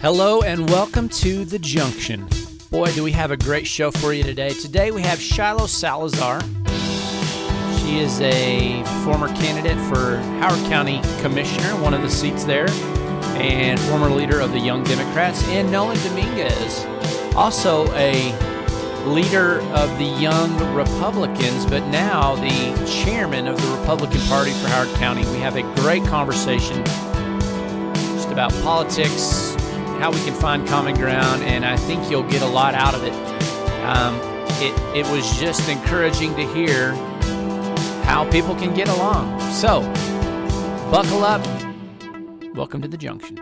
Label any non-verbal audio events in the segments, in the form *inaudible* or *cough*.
Hello and welcome to The Junction. Boy, do we have a great show for you today. Today we have Shiloh Salazar. She is a former candidate for Howard County Commissioner, one of the seats there, and former leader of the Young Democrats, and Nolan Dominguez, also a leader of the Young Republicans, but now the chairman of the Republican Party for Howard County. We have a great conversation just about politics, how we can find common ground, and I think you'll get a lot out of it. Um, it, it was just encouraging to hear how people can get along. So, buckle up. Welcome to the Junction.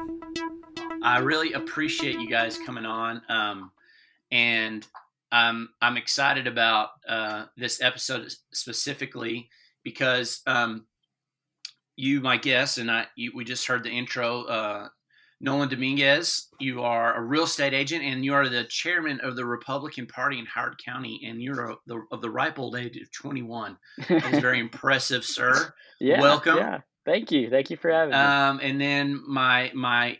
I really appreciate you guys coming on, um, and I'm I'm excited about uh, this episode specifically because um, you, my guest, and I, you, we just heard the intro. Uh, Nolan Dominguez, you are a real estate agent and you are the chairman of the Republican Party in Howard County, and you're a, the, of the ripe old age of 21. That is very *laughs* impressive, sir. Yeah, Welcome. Yeah, thank you, thank you for having me. Um, and then my my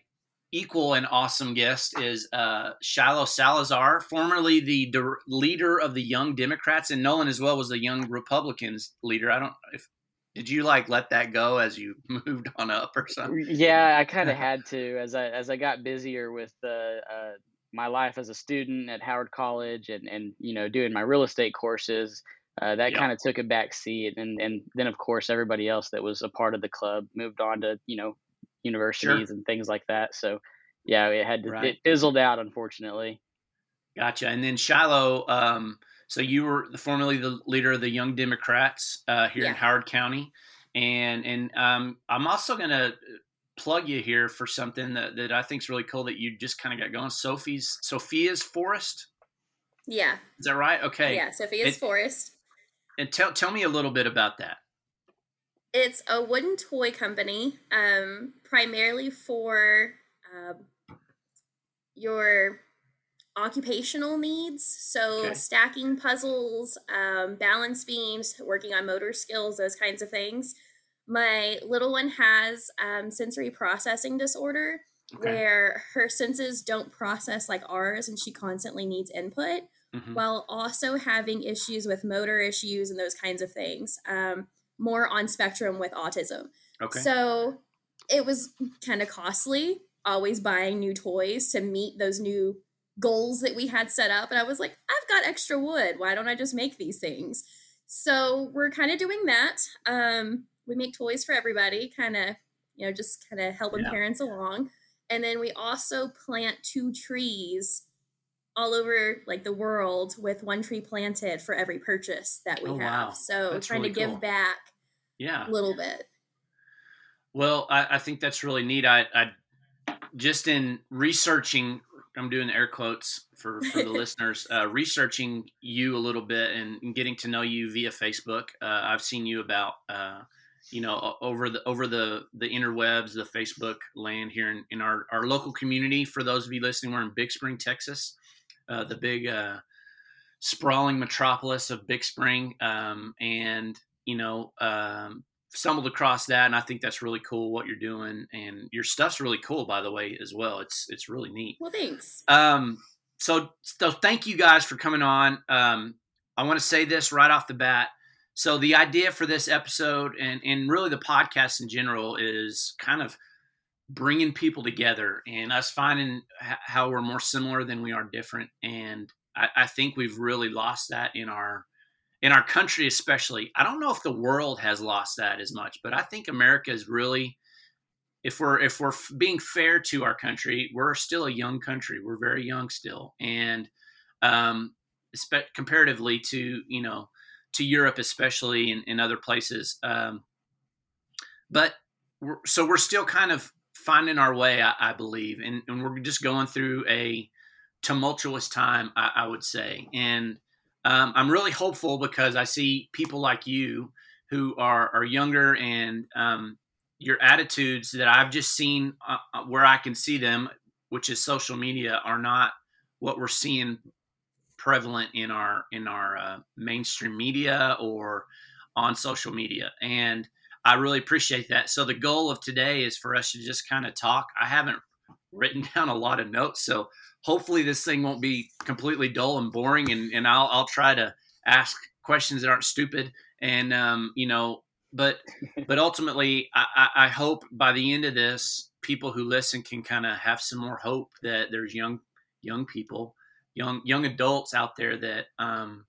equal and awesome guest is uh, Shiloh Salazar, formerly the de- leader of the Young Democrats, and Nolan as well was the Young Republicans leader. I don't if did you like let that go as you *laughs* moved on up or something? Yeah, I *laughs* kind of had to as I as I got busier with the uh, my life as a student at Howard College and and you know doing my real estate courses. Uh, that Yeah. kind of took a back seat, and and then of course everybody else that was a part of the club moved on to you know universities and things like that. So yeah, it had to Right. it fizzled out unfortunately. Gotcha. And then Shiloh, um, so you were the, formerly the leader of the Young Democrats uh, here in Howard County, and and um, I'm also going to plug you here for something that, that I think is really cool that you just kind of got going. Sophie's Sophia's Forest, Yeah. is that right? Okay. Yeah. Sophia's It- Forest. And tell tell me a little bit about that. It's a wooden toy company, um, primarily for um, your occupational needs. So Okay. stacking puzzles, um, balance beams, working on motor skills, those kinds of things. My little one has um, sensory processing disorder, Okay. where her senses don't process like ours, and she constantly needs input. Mhm. while also having issues with motor issues and those kinds of things. Um, more on spectrum with autism. Okay. So it was kind of costly, always buying new toys to meet those new goals that we had set up. And I was like, I've got extra wood. Why don't I just make these things? So we're kind of doing that. Um, we make toys for everybody, kind of, you know, just kind of helping Yeah. parents along. And then we also plant two trees all over like the world with one tree planted for every purchase that we Oh, have. wow. So That's trying really to give cool. back yeah. a little bit. Well, I, I think that's really neat. I, I just in researching, I'm doing air quotes for, for the *laughs* listeners, uh, researching you a little bit and, and getting to know you via Facebook. Uh, I've seen you about, uh, you know, over the over the the interwebs, the Facebook land here in, in our, our local community. For those of you listening, we're in Big Spring, Texas, uh, the big uh, sprawling metropolis of Big Spring, um, and you know, um, stumbled across that, and I think that's really cool what you're doing, and your stuff's really cool, by the way, as well. It's it's really neat. Well, thanks. Um, so so thank you guys for coming on. Um, I want to say this right off the bat. So the idea for this episode and and really the podcast in general is kind of bringing people together and us finding how we're more similar than we are different. And I, I think we've really lost that in our in our country, especially. I don't know if the world has lost that as much, but I think America is really if we're if we're being fair to our country, we're still a young country. We're very young still, and um, comparatively to you know to Europe, especially in, in other places. Um, but we're, so we're still kind of finding our way, I, I believe, and, and we're just going through a tumultuous time, I, I would say, and um, I'm really hopeful because I see people like you who are are younger and um, your attitudes that I've just seen uh, uh, where I can see them, which is social media, are not what we're seeing prevalent in our in our uh, mainstream media or on social media, and I really appreciate that. So the goal of today is for us to just kind of talk. I haven't written *laughs* down a lot of notes. So hopefully this thing won't be completely dull and boring. And, and I'll, I'll try to ask questions that aren't stupid. And, um, you know, but, *laughs* but ultimately I, I hope by the end of this, people who listen can kind of have some more hope that there's young, young people, young, young adults out there that, um,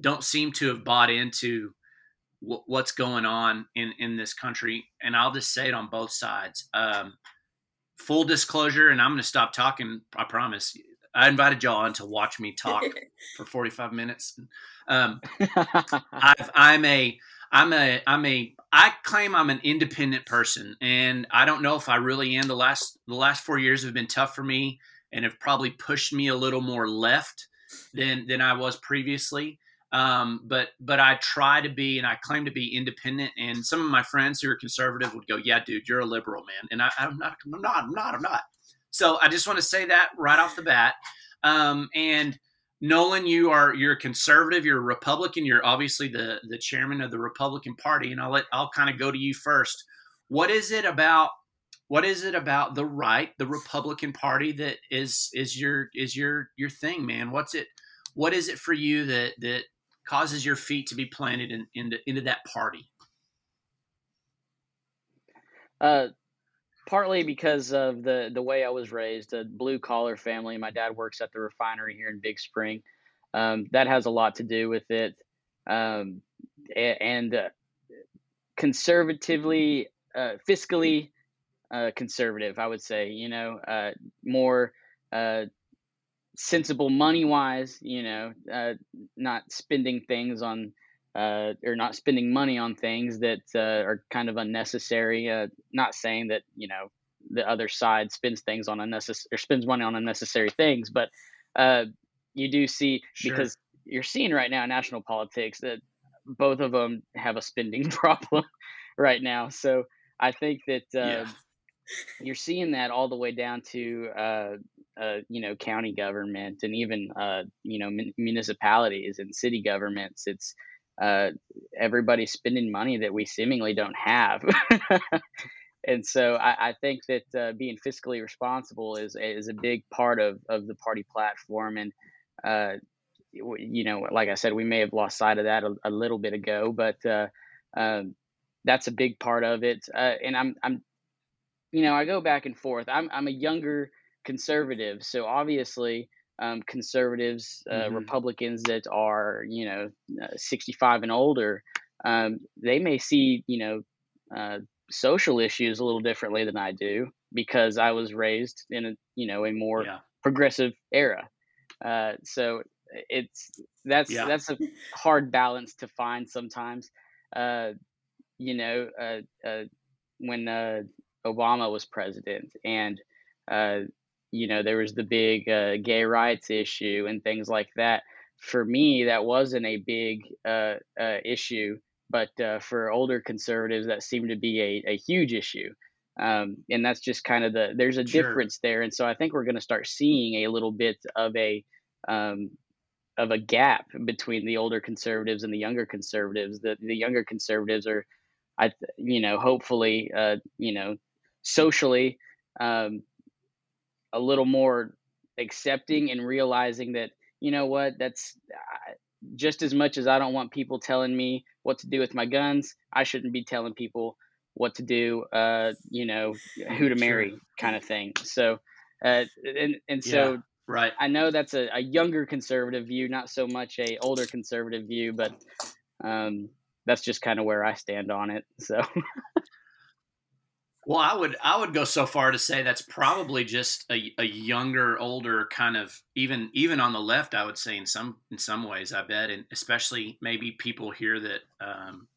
don't seem to have bought into what's going on in in this country and i'll just say it on both sides um, full disclosure and i'm going to stop talking i promise. I invited y'all on to watch me talk *laughs* for 45 minutes. Um, *laughs* i i'm a i'm a i'm a i claim i'm an independent person and i don't know if i really am. The last the last four years have been tough for me and have probably pushed me a little more left *laughs* than than i was previously um, but but I try to be and I claim to be independent. And some of my friends who are conservative would go, "Yeah, dude, you're a liberal, man." And I, am not. I'm not. I'm not. I'm not. So I just want to say that right off the bat. Um, and Nolan, you are you're a conservative. You're a Republican. You're obviously the the chairman of the Republican Party. And I'll let I'll kind of go to you first. What is it about? What is it about the right, the Republican Party, that is is your is your your thing, man? What's it? What is it for you that that causes your feet to be planted in, into into that party? Uh, partly because of the the way I was raised, a blue collar family. My dad works at the refinery here in Big Spring. Um, that has a lot to do with it, um, and uh, conservatively, uh, fiscally uh, conservative. I would say, you know, uh, more uh, sensible money wise, you know, uh, not spending things on uh, or not spending money on things that uh, are kind of unnecessary. Uh, not saying that you know the other side spends things on unnecessary or spends money on unnecessary things, but uh, you do see sure. because you're seeing right now in national politics that both of them have a spending *laughs* problem right now. So I think that uh, yeah. you're seeing that all the way down to uh, uh, you know county government and even uh, you know municipalities and city governments it's uh, everybody's spending money that we seemingly don't have. *laughs* And so I, I think that uh, being fiscally responsible is is a big part of, of the party platform. And uh, you know like I said we may have lost sight of that a, a little bit ago but uh, um, that's a big part of it. And I'm I'm you know I go back and forth. I'm I'm a younger conservatives. So obviously, um, conservatives, uh, mm-hmm. Republicans that are you know uh, 65 and older, um, they may see you know uh, social issues a little differently than I do because I was raised in a you know a more yeah. progressive era. Uh, so it's that's yeah. that's a hard balance to find sometimes. Uh, you know, uh, when Obama was president and you know, there was the big uh, gay rights issue and things like that. For me, that wasn't a big uh, uh, issue, but uh, for older conservatives, that seemed to be a, a huge issue. Um, and that's just kind of the there's a sure. difference there, and so I think we're going to start seeing a little bit of a um, of a gap between the older conservatives and the younger conservatives. The the younger conservatives are, I you know, hopefully, uh, you know, socially um, a little more accepting and realizing that you know what that's just as much as I don't want people telling me what to do with my guns, I shouldn't be telling people what to do, uh, you know, who to marry sure. kind of thing. So, uh, and, and so, yeah, right. I know that's a, a, younger conservative view, not so much a older conservative view, but, um, that's just kind of where I stand on it. So, *laughs* Well, I would I would go so far to say that's probably just a, a younger, older kind of even even on the left. I would say in some in some ways, I bet, and especially maybe people here that um,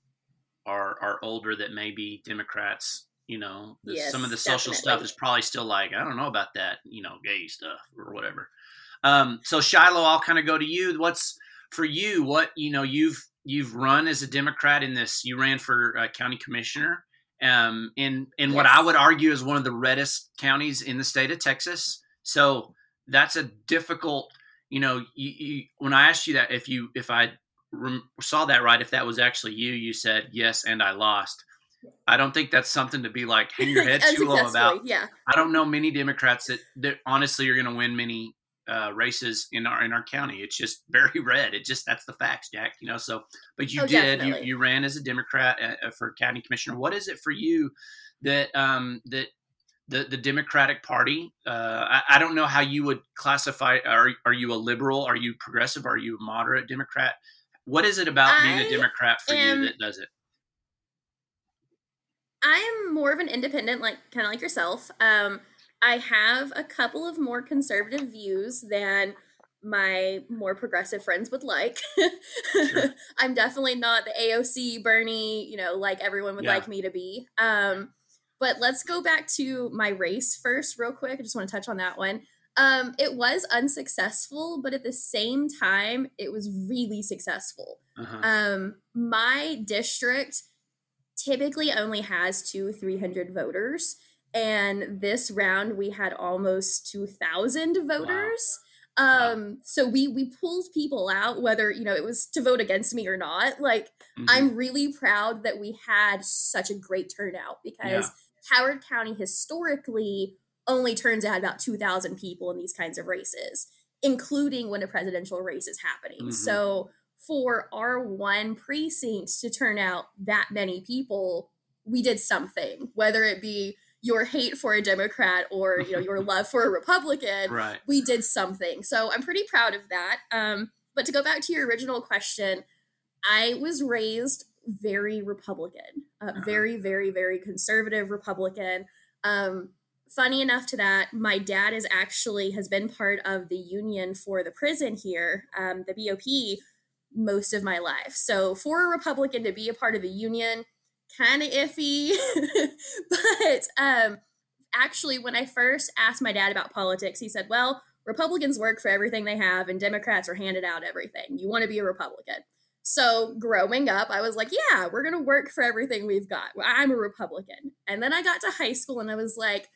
are are older that maybe Democrats. You know, the, yes, some of the social definitely. stuff is probably still like I don't know about that. You know, gay stuff or whatever. Um, so Shiloh, I'll kind of go to you. What's for you? What you know you've you've run as a Democrat in this. You ran for uh, county commissioner um, in in yes. what I would argue is one of the reddest counties in the state of Texas. So that's a difficult. You know, you, you, when I asked you that, if you if I rem- saw that right, if that was actually you, you said yes, and I lost. I don't think that's something to be like hang your *laughs* head too low about. Yeah. I don't know many Democrats that, that honestly are going to win many uh, races in our in our county. It's just *laughs* very red. It just that's the facts, Jack. You know. So, but you Oh, did. You, you ran as a Democrat uh, uh, for county commissioner. What is it for you that um that the the Democratic Party? Uh, I, I don't know how you would classify. Are are you a liberal? Are you progressive? Are you a moderate Democrat? What is it about being a Democrat for am- you that does it? I am more of an independent, like kind of like yourself. Um, I have a couple of more conservative views than my more progressive friends would like. Sure. *laughs* I'm definitely not the AOC Bernie, you know, like everyone would Yeah. like me to be. Um, but let's go back to my race first, real quick. I just want to touch on that one. Um, it was unsuccessful, but at the same time, it was really successful. Uh-huh. Um, my district typically only has two, 300 voters. And this round we had almost 2,000 voters. Wow. Um, so we we pulled people out, whether you know it was to vote against me or not. Like Mhm. I'm really proud that we had such a great turnout because Howard County historically only turns out about 2,000 people in these kinds of races, including when a presidential race is happening. Mhm. So for our one precinct to turn out that many people, we did something, whether it be your hate for a Democrat or you know your *laughs* love for a Republican right. we did something. So I'm pretty proud of that. Um, but to go back to your original question, I was raised very Republican, uh, Uh-huh. very, very, very conservative Republican. Um, funny enough to that, my dad is actually has been part of the union for the prison here, um, the BOP, most of my life. So for a Republican to be a part of the union, kind of iffy. *laughs* but um, actually, when I first asked my dad about politics, he said, "Well, Republicans work for everything they have, and Democrats are handed out everything. You want to be a Republican." So growing up, I was like, "Yeah, we're gonna work for everything we've got. I'm a Republican." And then I got to high school, and I was like,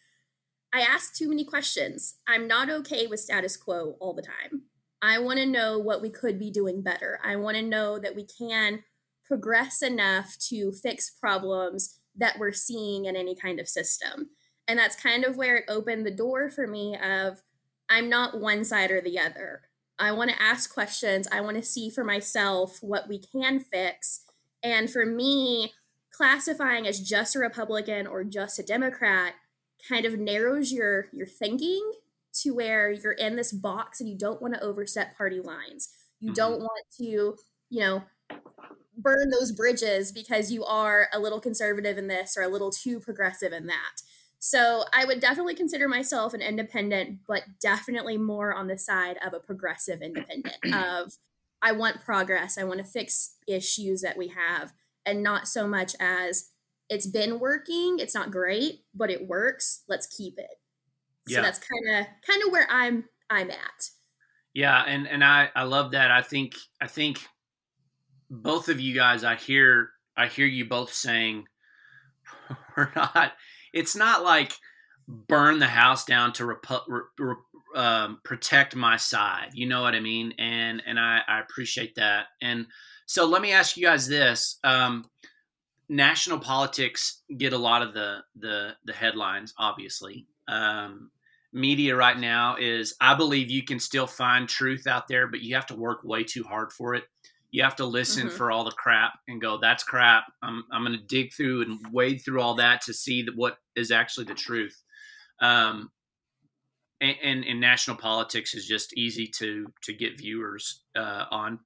I asked too many questions. I'm not okay with status quo all the time. I want to know what we could be doing better. I want to know that we can progress enough to fix problems that we're seeing in any kind of system. And that's kind of where it opened the door for me of I'm not one side or the other. I want to ask questions. I want to see for myself what we can fix. And for me, classifying as just a Republican or just a Democrat kind of narrows your your thinking to where you're in this box and you don't want to overstep party lines. You Mhm. don't want to, you know, burn those bridges because you are a little conservative in this or a little too progressive in that. So I would definitely consider myself an independent, but definitely more on the side of a progressive independent *clears throat* of I want progress, I want to fix issues that we have and not so much as it's been working, it's not great, but it works, let's keep it. Yeah. So that's kind of kind of where I'm I'm at. Yeah, and and I I love that. I think I think both of you guys I hear I hear you both saying *laughs* we're not it's not like burn the house down to repu- re, re, um, protect my side. You know what I mean? And and I I appreciate that. And so let me ask you guys this. Um national politics get a lot of the the the headlines obviously. Um media right now is I believe you can still find truth out there, but you have to work way too hard for it. You have to listen Mhm. for all the crap and go, that's crap. I'm, I'm going to dig through and wade through all that to see that what is actually the truth. Um, and, and, and national politics is just easy to to get viewers uh, on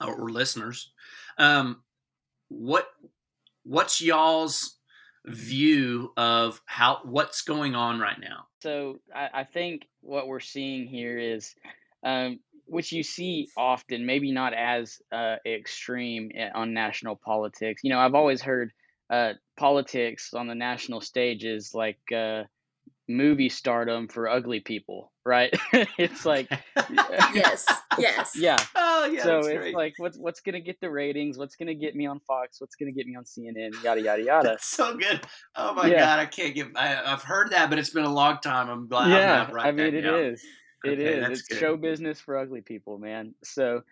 or, or listeners. Um, what what's y'all's view of how what's going on right now? So I, I think what we're seeing here is, um, which you see often, maybe not as uh, extreme on national politics. You know, I've always heard uh, politics on the national stage is like uh, movie stardom for ugly people, right? *laughs* it's like, *laughs* Yes. yes. yeah. Oh yeah, so that's it's great. like, what's what's gonna get the ratings? What's gonna get me on Fox? What's gonna get me on CNN? Yada yada *laughs* yada. That's so good. Oh my Yeah. god, I can't get. I, I've heard that, but it's been a long time. I'm glad. I'm yeah, gonna I mean that it down. is. It Okay, is. It's good. show business for ugly people, man. So,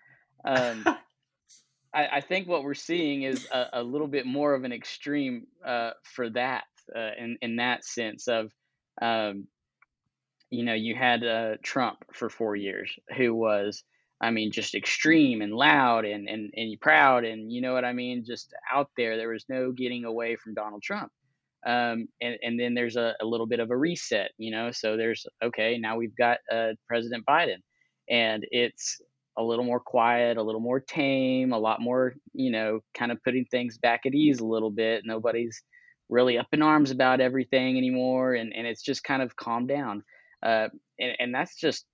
um, *laughs* I, I think what we're seeing is a, a little bit more of an extreme uh, for that, uh, in in that sense of, um, you know, you had uh, Trump for four years, who was, I mean, just extreme and loud and and and proud, and you know what I mean, just out there. There was no getting away from Donald Trump. Um, and, and then there's a, a little bit of a reset, you know. So there's okay, now we've got uh, President Biden, and it's a little more quiet, a little more tame, a lot more, you know, kind of putting things back at ease a little bit. Nobody's really up in arms about everything anymore, and, and it's just kind of calmed down. Uh, and, and that's just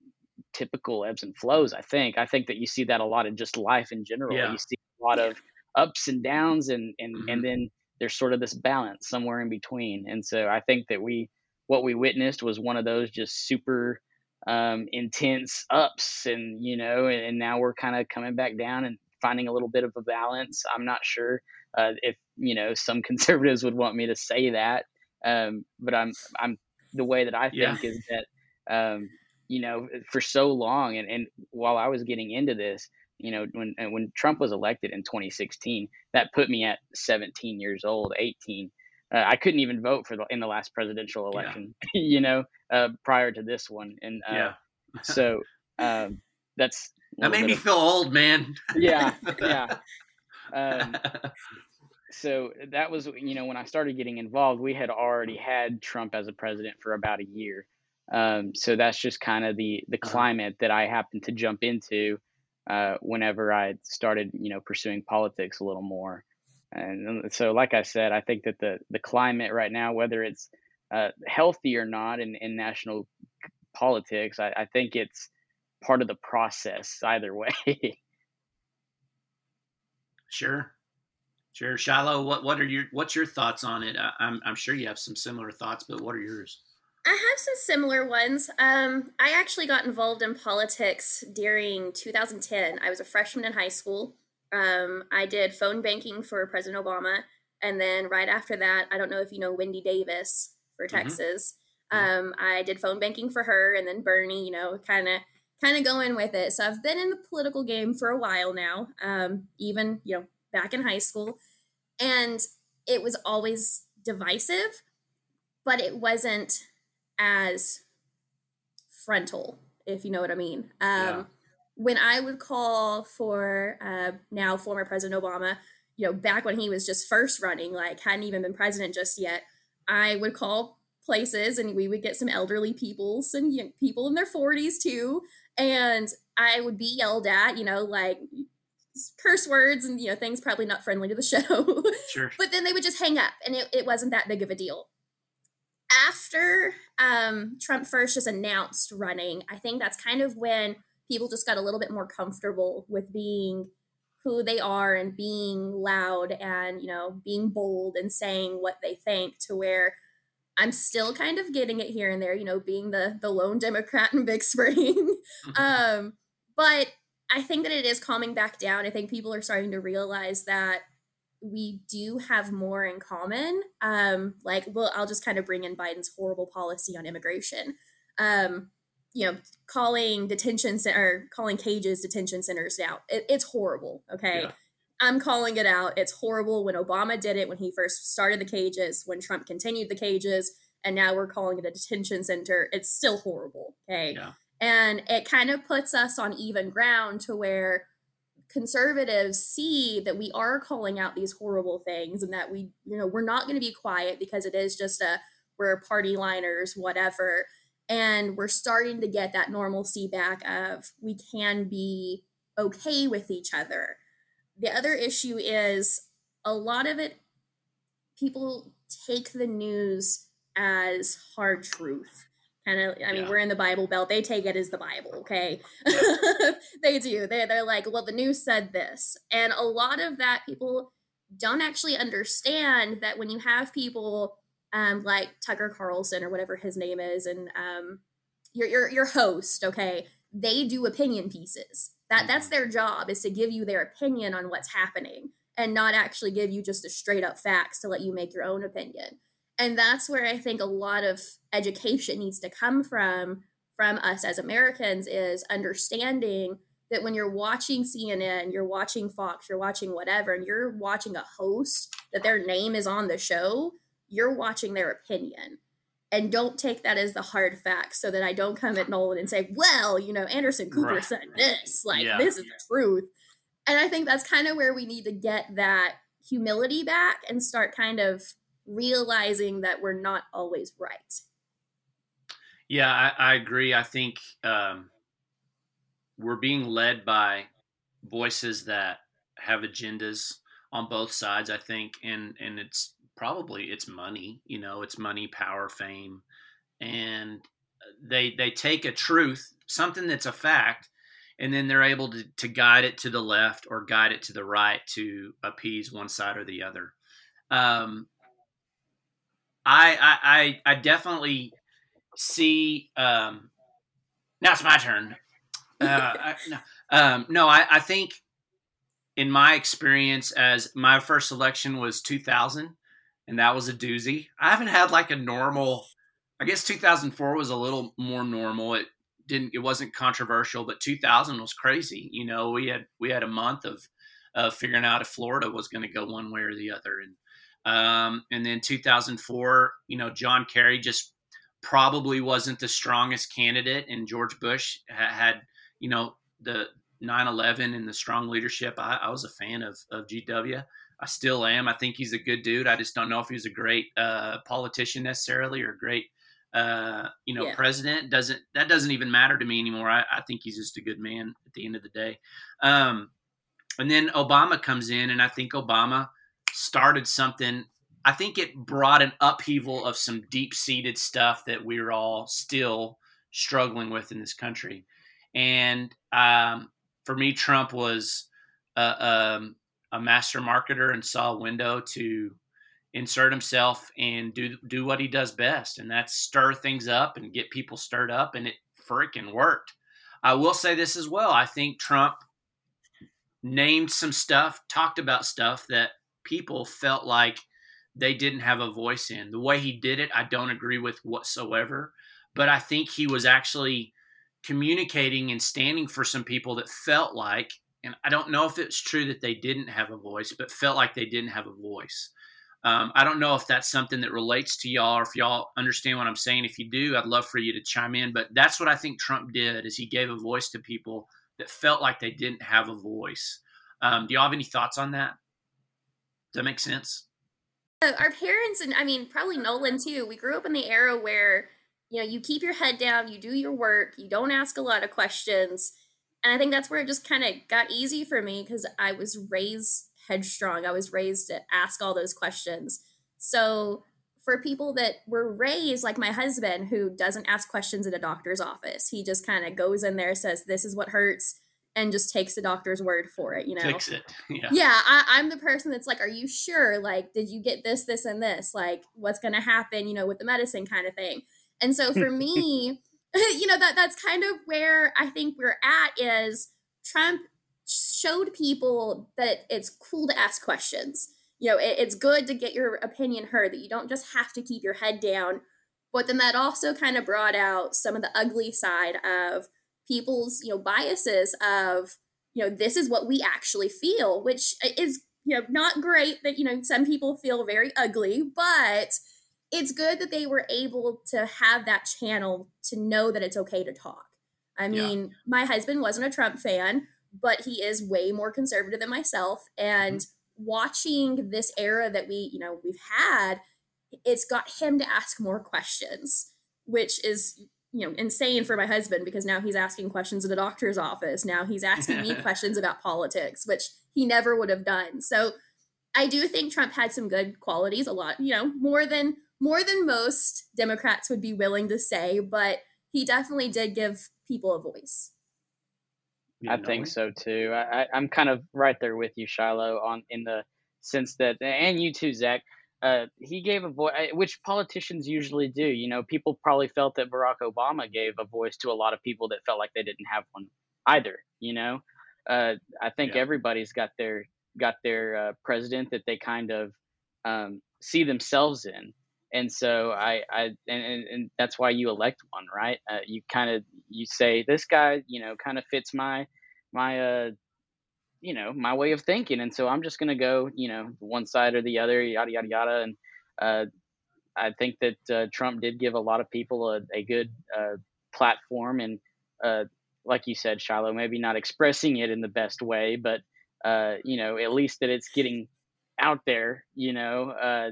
typical ebbs and flows, I think. I think that you see that a lot in just life in general. Yeah. You see a lot of ups and downs, and, and, mm-hmm. and then there's sort of this balance somewhere in between. And so I think that we, what we witnessed was one of those just super um, intense ups and you know and, and now we're kind of coming back down and finding a little bit of a balance i'm not sure uh, if you know some *laughs* conservatives would want me to say that um, but i'm i'm the way that i think yeah. is that um, you know for so long and, and while i was getting into this you know when when trump was elected in 2016 that put me at 17 years old 18 uh, I couldn't even vote for the in the last presidential election, yeah. *laughs* you know, uh, prior to this one, and uh, yeah, *laughs* so um, that's that made me of, feel old, man. yeah, yeah. *laughs* Um, so that was you know when I started getting involved, we had already had Trump as a president for about a year. Um, so that's just kind of the the uh-huh. climate that I happened to jump into uh, whenever I started, you know, pursuing politics a little more. And so, like I said, I think that the the climate right now, whether it's uh, healthy or not in, in national politics, I, I think it's part of the process either *laughs* way. sure, sure. Shiloh, what what are your what's your thoughts on it? I, I'm I'm sure you have some similar thoughts, but what are yours? I have some similar ones. Um, I actually got involved in politics during 2010. I was a freshman in high school. Um, I did phone banking for President Obama. And then right after that, I don't know if you know Wendy Davis for mm-hmm. Texas. Mm-hmm. Um, I did phone banking for her and then Bernie, you know, kind of kind of going with it. So I've been in the political game for a while now, um, even, you know, back in high school. And it was always divisive, but it wasn't as frontal, if you know what I mean. Um, yeah when I would call for uh, now former President Obama, you know, back when he was just first running, like hadn't even been president just yet, I would call places and we would get some elderly peoples and you know, people in their 40s too. And I would be yelled at, you know, like curse words and, you know, things probably not friendly to the *laughs* show. Sure. but then they would just hang up and it, it wasn't that big of a deal. After um, Trump first just announced running, I think that's kind of when people just got a little bit more comfortable with being who they are and being loud and you know being bold and saying what they think to where i'm still kind of getting it here and there you know being the the lone democrat in big spring. *laughs* Um but i think that it is calming back down. I think people are starting to realize that we do have more in common um like well i'll just kind of bring in biden's horrible policy on immigration um you know, calling detention center, calling cages detention centers now. It, it's horrible. Okay. Yeah. I'm calling it out. It's horrible when Obama did it, when he first started the cages, when Trump continued the cages, and now we're calling it a detention center. It's still horrible. Okay. Yeah. And it kind of puts us on even ground to where conservatives see that we are calling out these horrible things and that we, you know, we're not going to be quiet because it is just a, we're party liners, whatever. And we're starting to get that normalcy back of we can be okay with each other. The other issue is a lot of it people take the news as hard truth kind of i mean yeah. we're in the bible belt they take it as the bible okay *laughs* they do they they're like well the news said this and a lot of that people don't actually understand that when you have people um, like Tucker Carlson or whatever his name is, and um, your your your host, okay, they do opinion pieces. That that's mm-hmm. their job is to give you their opinion on what's happening and not actually give you just the straight up facts to let you make your own opinion. And that's where I think a lot of education needs to come from from us as Americans is understanding that when you're watching CNN, you're watching Fox, you're watching whatever, and you're watching a host that their name is on the show, you're watching their opinion. And don't take that as the hard facts so that I don't come at Nolan and say, well, you know, Anderson Cooper Right. said this. Like, Yeah. this is the truth. And I think that's kind of where we need to get that humility back and start kind of realizing that we're not always right. Yeah, I, I agree. I think um, we're being led by voices that have agendas on both sides. I think, and and it's probably it's money. You know, it's money, power, fame, and they they take a truth, something that's a fact, and then they're able to, to guide it to the left or guide it to the right to appease one side or the other. Um, I, I I definitely see. Um, now it's my turn. Uh, I, *laughs* no, um, no, I, I think in my experience, as my first selection was 2000, and that was a doozy. I haven't had like a normal. I guess 2004 was a little more normal. It didn't. It wasn't controversial, but 2000 was crazy. You know, we had we had a month of of figuring out if Florida was going to go one way or the other, and um, and then 2004, you know, John Kerry just probably wasn't the strongest candidate, and George Bush ha- had, you know, the 9/11 and the strong leadership. I, I was a fan of of GW. I still am. I think he's a good dude. I just don't know if he's a great uh, politician necessarily or a great, uh, you know, Yeah. president. Doesn't that doesn't even matter to me anymore. I, I think he's just a good man at the end of the day. Um, and then Obama comes in, and I think Obama started something. I think it brought an upheaval of some deep seated stuff that we're all still struggling with in this country. And um, for me, Trump was a, um, a master marketer and saw a window to insert himself and do do what he does best, and that's stir things up and get people stirred up, and it freaking worked. I will say this as well. I think Trump named some stuff, talked about stuff that people felt like they didn't have a voice in. The way he did it, I don't agree with whatsoever, but I think he was actually communicating and standing for some people that felt like, and I don't know if it's true that they didn't have a voice, but felt like they didn't have a voice. Um, I don't know if that's something that relates to y'all or if y'all understand what I'm saying. If you do, I'd love for you to chime in. But that's what I think Trump did is he gave a voice to people that felt like they didn't have a voice. Um, do y'all have any thoughts on that? That make sense? Our parents and I mean probably Nolan too. We grew up in the era where you know you keep your head down, you do your work, you don't ask a lot of questions, and I think that's where it just kind of got easy for me because I was raised headstrong. I was raised to ask all those questions. So for people that were raised like my husband who doesn't ask questions at a doctor's office, he just kind of goes in there, says this is what hurts, and just takes the doctor's word for it. You know, Fix it. *laughs* Yeah. yeah I, i'm the person that's like are you sure like did you get this this and this like what's going to happen you know with the medicine kind of thing and so for *laughs* me *laughs* you know that that's kind of where i think we're at is trump showed people that it's cool to ask questions you know it, it's good to get your opinion heard that you don't just have to keep your head down but then that also kind of brought out some of the ugly side of people's you know biases of you know this is what we actually feel which is you know not great that you know some people feel very ugly but it's good that they were able to have that channel to know that it's okay to talk. I mean my husband wasn't a trump fan but he is way more conservative than myself and mm-hmm. watching this era that we you know we've had it's got him to ask more questions which is you know insane for my husband because now he's asking questions at a doctor's office now he's asking me *laughs* questions about politics which he never would have done so i do think trump had some good qualities a lot you know more than more than most democrats would be willing to say but he definitely did give people a voice I think so too. I, I, I'm kind of right there with you, Shiloh, on in the sense that, and you too, Zach. Uh, he gave a voice, which politicians usually do. You know, people probably felt that Barack Obama gave a voice to a lot of people that felt like they didn't have one either. You know, uh, I think Yeah. everybody's got their got their uh, president that they kind of um, see themselves in, and so I, I and, and, that's why you elect one, right? Uh, you kind of you say this guy, you know, kind of fits my my uh you know my way of thinking and so i'm just going to go you know one side or the other yada yada yada and uh i think that uh, trump did give a lot of people a, a good uh platform and uh like you said shiloh maybe not expressing it in the best way but uh you know at least that it's getting out there you know uh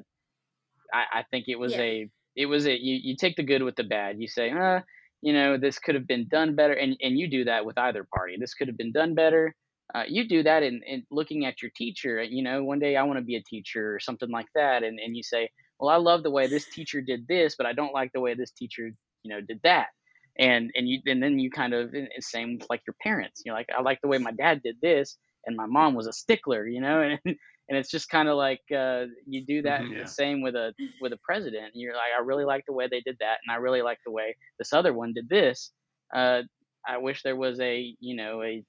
i i think it was Yeah. a it was a you, you take the good with the bad you say uh you know this could have been done better and and you do that with either party this could have been done better uh, you do that in, in looking at your teacher you know one day i want to be a teacher or something like that and, and you say well i love the way this teacher did this but i don't like the way this teacher you know did that and and you and then you kind of and same with like your parents you're like i like the way my dad did this and my mom was a stickler you know *laughs* and and it's just kind of like uh, you do that Mhm, yeah. the same with a with a president you're like i really like the way they did that and i really like the way this other one did this uh, i wish there was a you know a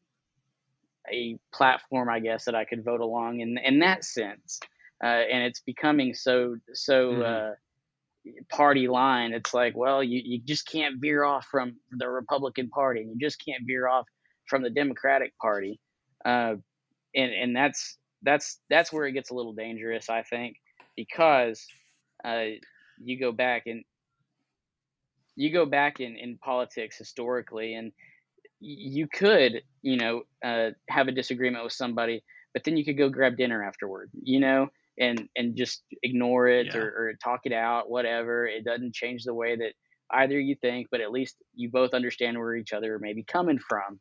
a platform i guess that i could vote along in in that sense. Uh, and it's becoming so so Mhm. uh, party line. It's like well you, you just can't veer off from the republican party and you just can't veer off from the democratic party. Uh, and and that's that's that's where it gets a little dangerous i think because uh, you go back and you go back in, in politics historically and you could you know uh, have a disagreement with somebody but then you could go grab dinner afterward you know and and just ignore it Yeah. or, or talk it out whatever it doesn't change the way that either you think but at least you both understand where each other may be coming from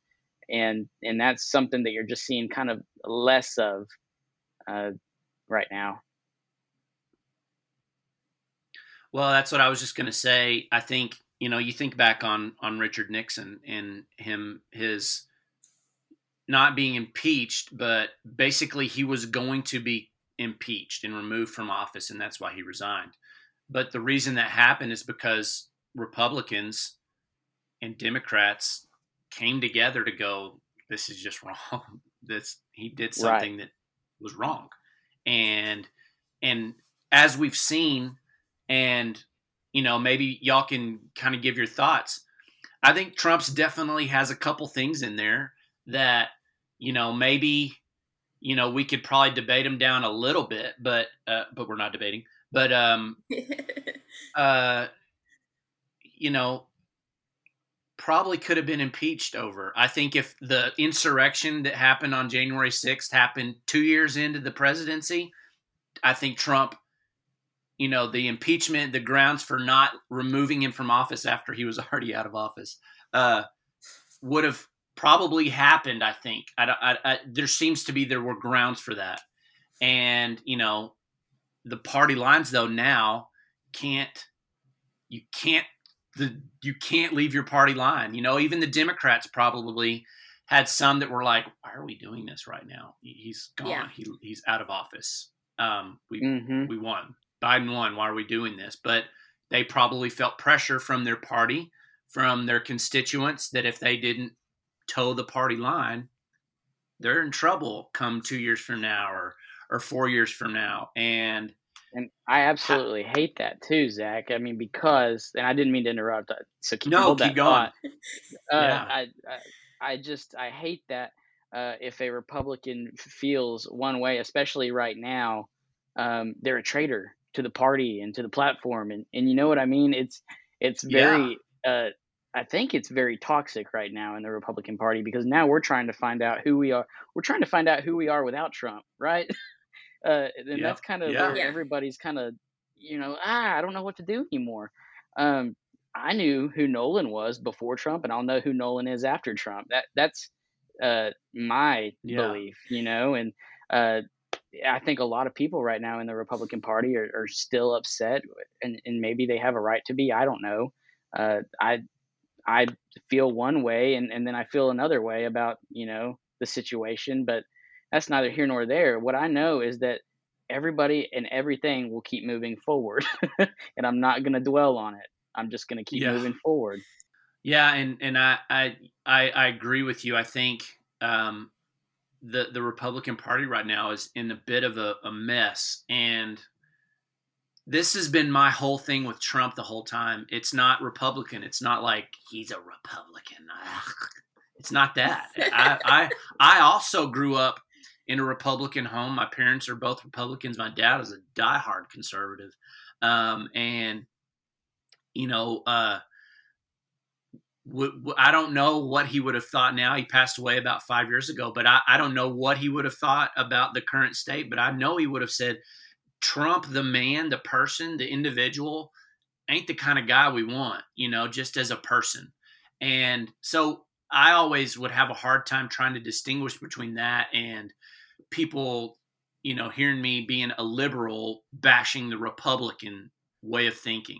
and and that's something that you're just seeing kind of less of uh, right now Well, that's what I was just going to say. I think you know you think back on on Richard Nixon and him his not being impeached, but basically he was going to be impeached and removed from office, and that's why he resigned. But the reason that happened is because Republicans and Democrats came together to go, "This is just *laughs* wrong. This he did something that was wrong," and and as we've seen and you know maybe y'all can kind of give your thoughts. I think trump's definitely has a couple things in there that you know maybe you know we could probably debate him down a little bit but uh, but we're not debating. But um *laughs* uh you know probably could have been impeached over. I think if the insurrection that happened on january 6th happened two years into the presidency i think trump you know the impeachment the grounds for not removing him from office after he was *laughs* already out of office uh, would have probably happened i think I, I, I, there seems to be there were grounds for that and you know the party lines though now can't you can't the you can't leave your party line you know even the democrats probably had some that were like why are we doing this right now He- he's gone Yeah. he, he's out of office um, we mm-hmm. we won. Biden won. Why are we doing this? But they probably felt pressure from their party, from their constituents, that if they didn't toe the party line, they're in trouble come two years from now or or four years from now. And And I absolutely hate that too, Zach. I mean, because, and I didn't mean to interrupt. uh, So keep, No, keep going. *laughs* Uh, Yeah. I, I, I just, I hate that uh, if a Republican feels one way, especially right now, um, they're a traitor to the party and to the platform. And, and you know what I mean? It's, it's very, uh, I think it's very toxic right now in the Republican Party because now we're trying to find out who we are. We're trying to find out who we are without Trump, right? *laughs* uh, and Yeah. that's kind of Yeah. where everybody's kind of, you know, ah, I don't know what to do anymore. Um, I knew who Nolan was before Trump, and I'll know who Nolan is after Trump. That that's uh, my Yeah. belief, you know, and uh, I think a lot of people right now in the Republican Party are, are still upset, and, and maybe they have a right to be. I don't know. Uh, I I feel one way, and, and then I feel another way about you know the situation, but that's neither here nor there. What I know is that everybody and everything will keep moving forward, *laughs* and I'm not going to dwell on it. I'm just going to keep Yeah. moving forward. Yeah, and and I I I, I agree with you. I think um, the the Republican Party right now is in a bit of a, a mess, and this has been my whole thing with Trump the whole time. It's not Republican. It's not like he's a Republican. Ugh. It's not that. I, I I also grew up in a Republican home. My parents are both Republicans. My dad is a diehard conservative, um, and you know, uh, I don't know what he would have thought. Now he passed away about five years ago, but I, I don't know what he would have thought about the current state. But I know he would have said, "Trump, the man, the person, the individual." ain't the kind of guy we want, you know, just as a person. And so I always would have a hard time trying to distinguish between that and people, you know, hearing me being a liberal bashing the Republican way of thinking.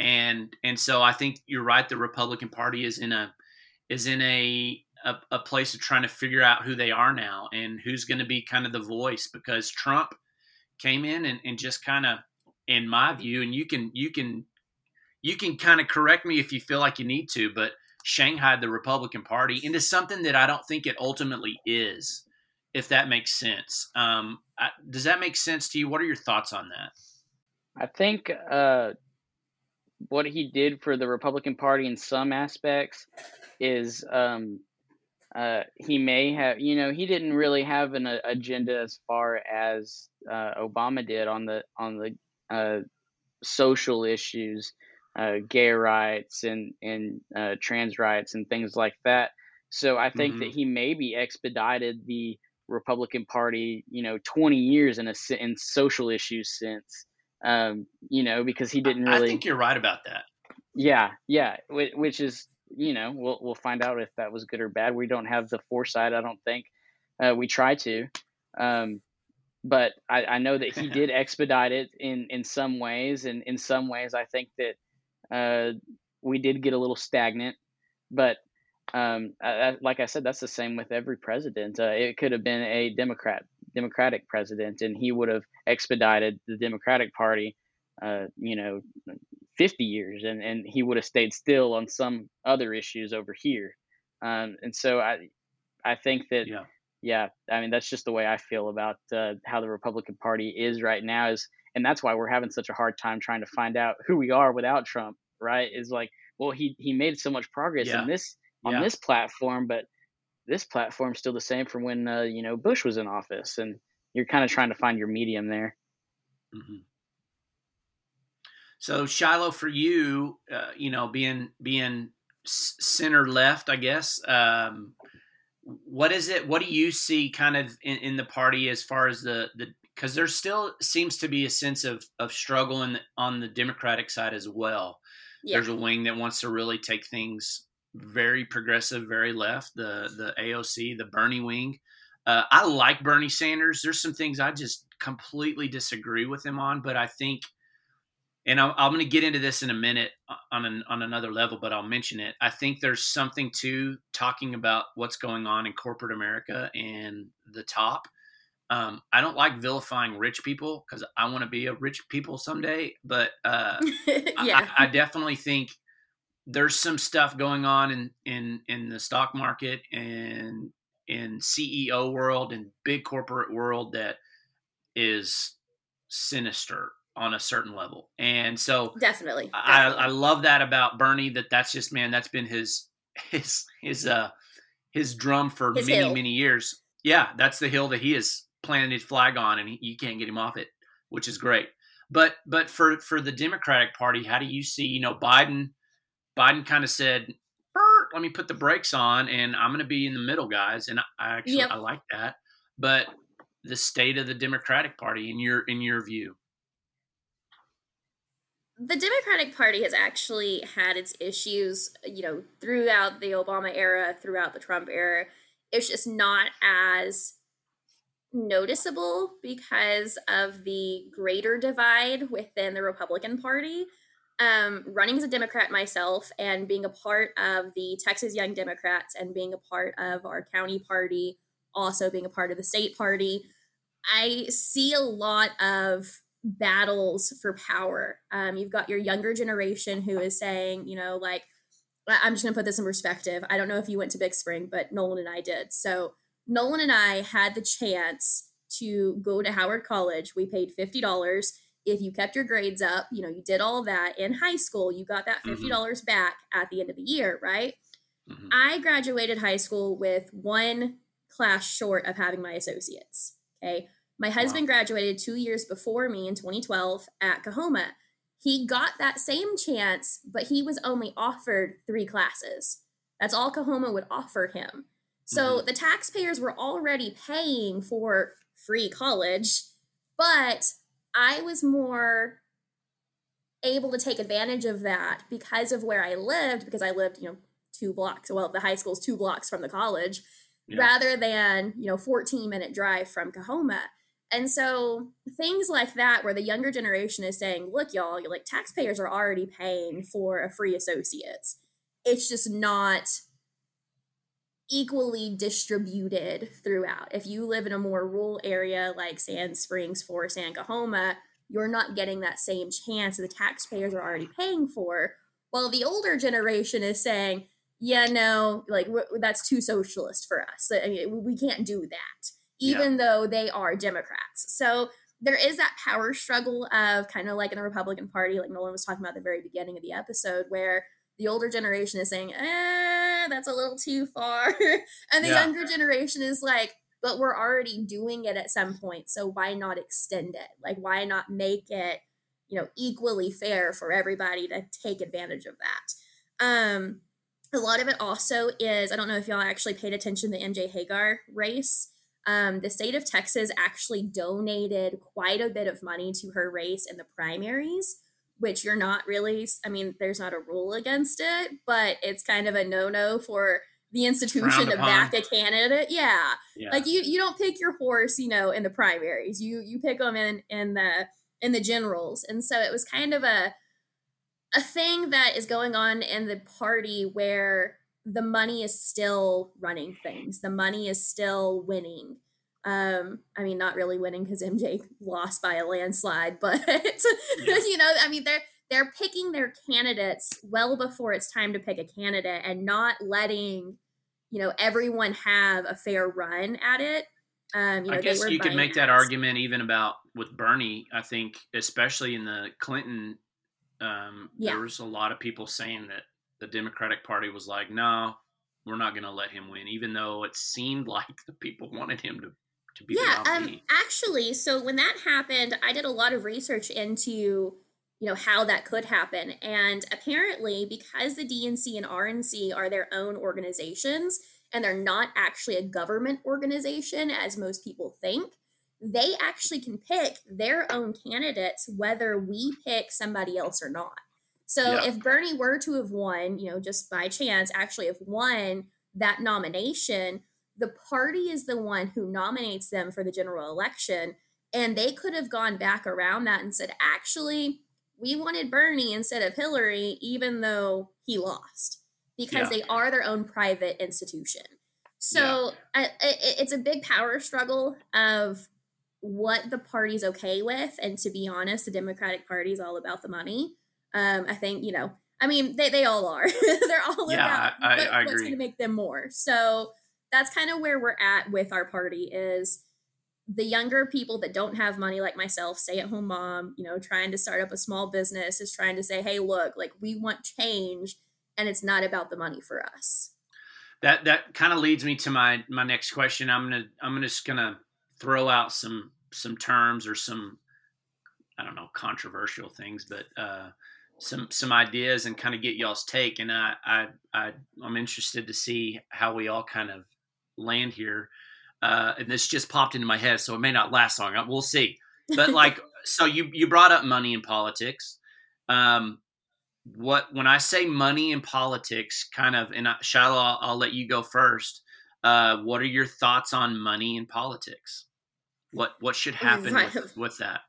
And and so I think you're right the Republican Party is in a is in a a, a place of trying to figure out who they are now and who's going to be kind of the voice because Trump came in and, and just kind of in my view, and you can you can you can kind of correct me if you feel like you need to, but shanghai the Republican Party into something that I don't think it ultimately is, if that makes sense. Um, I, does that make sense to you? What are your thoughts on that? I think uh, what he did for the Republican Party in some aspects is um, uh, he may have, you know, he didn't really have an uh, agenda as far as uh, Obama did on the on the uh, social issues, uh, gay rights and and uh, trans rights and things like that. So I think mm-hmm. that he maybe expedited the Republican Party, you know, 20 years in a in social issues since, um, you know, because he didn't really. I think you're right about that. Yeah, yeah, which is you know we'll we'll find out if that was good or bad. We don't have the foresight. I don't think uh, we try to. Um, but I, I know that he did *laughs* expedite it in in some ways, and in some ways, I think that uh, we did get a little stagnant. But um, I, like I said, that's the same with every president. Uh, it could have been a Democrat, Democratic president, and he would have expedited the Democratic Party. Uh, you know, 50 years, and and he would have stayed still on some other issues over here. Um, and so I, I think that. Yeah yeah, I mean that's just the way I feel about uh, how the Republican Party is right now. Is and that's why we're having such a hard time trying to find out who we are without Trump. Right? Is like, well, he he made so much progress yeah. in this on yeah. this platform, but this platform's still the same from when uh, you know Bush was in office, and you're kind of trying to find your medium there. Mm-hmm. So Shiloh, for you, uh, you know, being being center left, I guess. Um, what is it? What do you see kind of in, in the party as far as the the because there still seems to be a sense of of struggle in the, on the Democratic side as well. Yeah. There's a wing that wants to really take things very progressive, very left. The the AOC, the Bernie wing. Uh, I like Bernie Sanders. There's some things I just completely disagree with him on, but I think and I'm, I'm going to get into this in a minute on an, on another level, but I'll mention it. I think there's something to talking about what's going on in corporate America and the top. Um, I don't like vilifying rich people because I want to be a rich people someday, but uh, *laughs* yeah. I, I, definitely think there's some stuff going on in in in the stock market and in CEO world and big corporate world that is sinister on a certain level. And so definitely, definitely. I, I love that about Bernie that that's just, man, that's been his, *laughs* his, his, uh, his drum for his many, hill. many years. Yeah. That's the hill that he has planted his flag on and he, you can't get him off it, which is great. But, but for, for the Democratic party, how do you see, you know, Biden, Biden kind of said, let me put the brakes on and I'm going to be in the middle guys. And I actually, yep. I like that, but the state of the Democratic party in your, in your view the Democratic Party has actually had its issues, you know, throughout the Obama era, throughout the Trump era. It's just not as noticeable because of the greater divide within the Republican Party. Um, running as a Democrat myself and being a part of the Texas Young Democrats and being a part of our county party, also being a part of the state party, I see a lot of battles for power. Um, you've got your younger generation who is saying, you know, like, I'm just going to put this in perspective. I don't know if you went to Big Spring, but Nolan and I did. So Nolan and I had the chance to go to Howard College. We paid $50. If you kept your grades up, you know, you did all that in high school, you got that $50 mm-hmm. mm-hmm. back at the end of the year, right? mm-hmm. I graduated high school with one class short of having my associates. Okay. My husband wow. graduated two years before me in 2012 at Coahoma. He got that same chance, but he was only offered three classes. That's all Coahoma would offer him. So mm-hmm. the taxpayers were already paying for free college, but I was more able to take advantage of that because of where I lived, because I lived, you know, two blocks. Well, the high school's two blocks from the college, yeah. rather than, you know, 14 minute drive from Coahoma. And so things like that, where the younger generation is saying, look, y'all, you're like taxpayers are already paying for a free associates. It's just not equally distributed throughout. If you live in a more rural area like Sand Springs, Forsan, and Coahoma, you're not getting that same chance that the taxpayers are already paying for. While the older generation is saying, yeah, no, like that's too socialist for us. I mean, we can't do that even yeah. though they are Democrats. So there is that power struggle of kind of like in the Republican Party, like Nolan was talking about at the very beginning of the episode, where the older generation is saying, eh, that's a little too far. *laughs* and the yeah. younger generation is like, but we're already doing it at some point. So why not extend it? Like, why not make it, you know, equally fair for everybody to take advantage of that? Um, a lot of it also is, I don't know if y'all actually paid attention to the MJ Hegar race um, the state of Texas actually donated quite a bit of money to her race in the primaries, which you're not really, I mean, there's not a rule against it, but it's kind of a no no for the institution to back a candidate. Yeah. yeah. Like you, you don't pick your horse, you know, in the primaries. You, you pick them in, in the, in the generals. And so it was kind of a, a thing that is going on in the party where the money is still running things. The money is still winning. Um, I mean, not really winning because MJ lost by a landslide, *laughs* but yeah. you know, I mean, they're they're picking their candidates well before it's time to pick a candidate and not letting you know everyone have a fair run at it. Um, you know, I guess you could make that argument even about with Bernie. I think, especially in the Clinton, um, yeah. there was a lot of people saying that the Democratic Party was like, no, we're not going to let him win, even though it seemed *laughs* like the people wanted him to, to be yeah, um, actually, so when that happened, I did a lot of research into, you know, how that could happen. And apparently, because the DNC and RNC are their own organizations and they're not actually a government organization, as most people think, they actually can pick their own candidates whether we pick somebody else or not. So yeah. if Bernie were to have won, you know, just by chance, actually have won that nomination, the party is the one who nominates them for the general election. And they could have gone back around that and said, actually, we wanted Bernie instead of Hillary, even though he lost, because yeah. they are their own private institution. So yeah. I, it's a big power struggle of what the party's okay with. And to be honest, the Democratic Party is all about the money. Um, I think you know. I mean, they they all are. *laughs* They're all yeah, about I, what, I what's going to make them more. So that's kind of where we're at with our party is the younger people that don't have money like myself stay at home mom you know trying to start up a small business is trying to say hey look like we want change and it's not about the money for us that that kind of leads me to my my next question i'm gonna i'm just gonna throw out some some terms or some i don't know controversial things but uh some some ideas and kind of get y'all's take. And I I, I am interested to see how we all kind of land here. Uh, and this just popped into my head, so it may not last long. We'll see. But like, *laughs* so you you brought up money in politics. Um, what when I say money in politics, kind of, and I, Shiloh, I'll, I'll let you go first. Uh, what are your thoughts on money in politics? What what should *laughs* happen with, with that?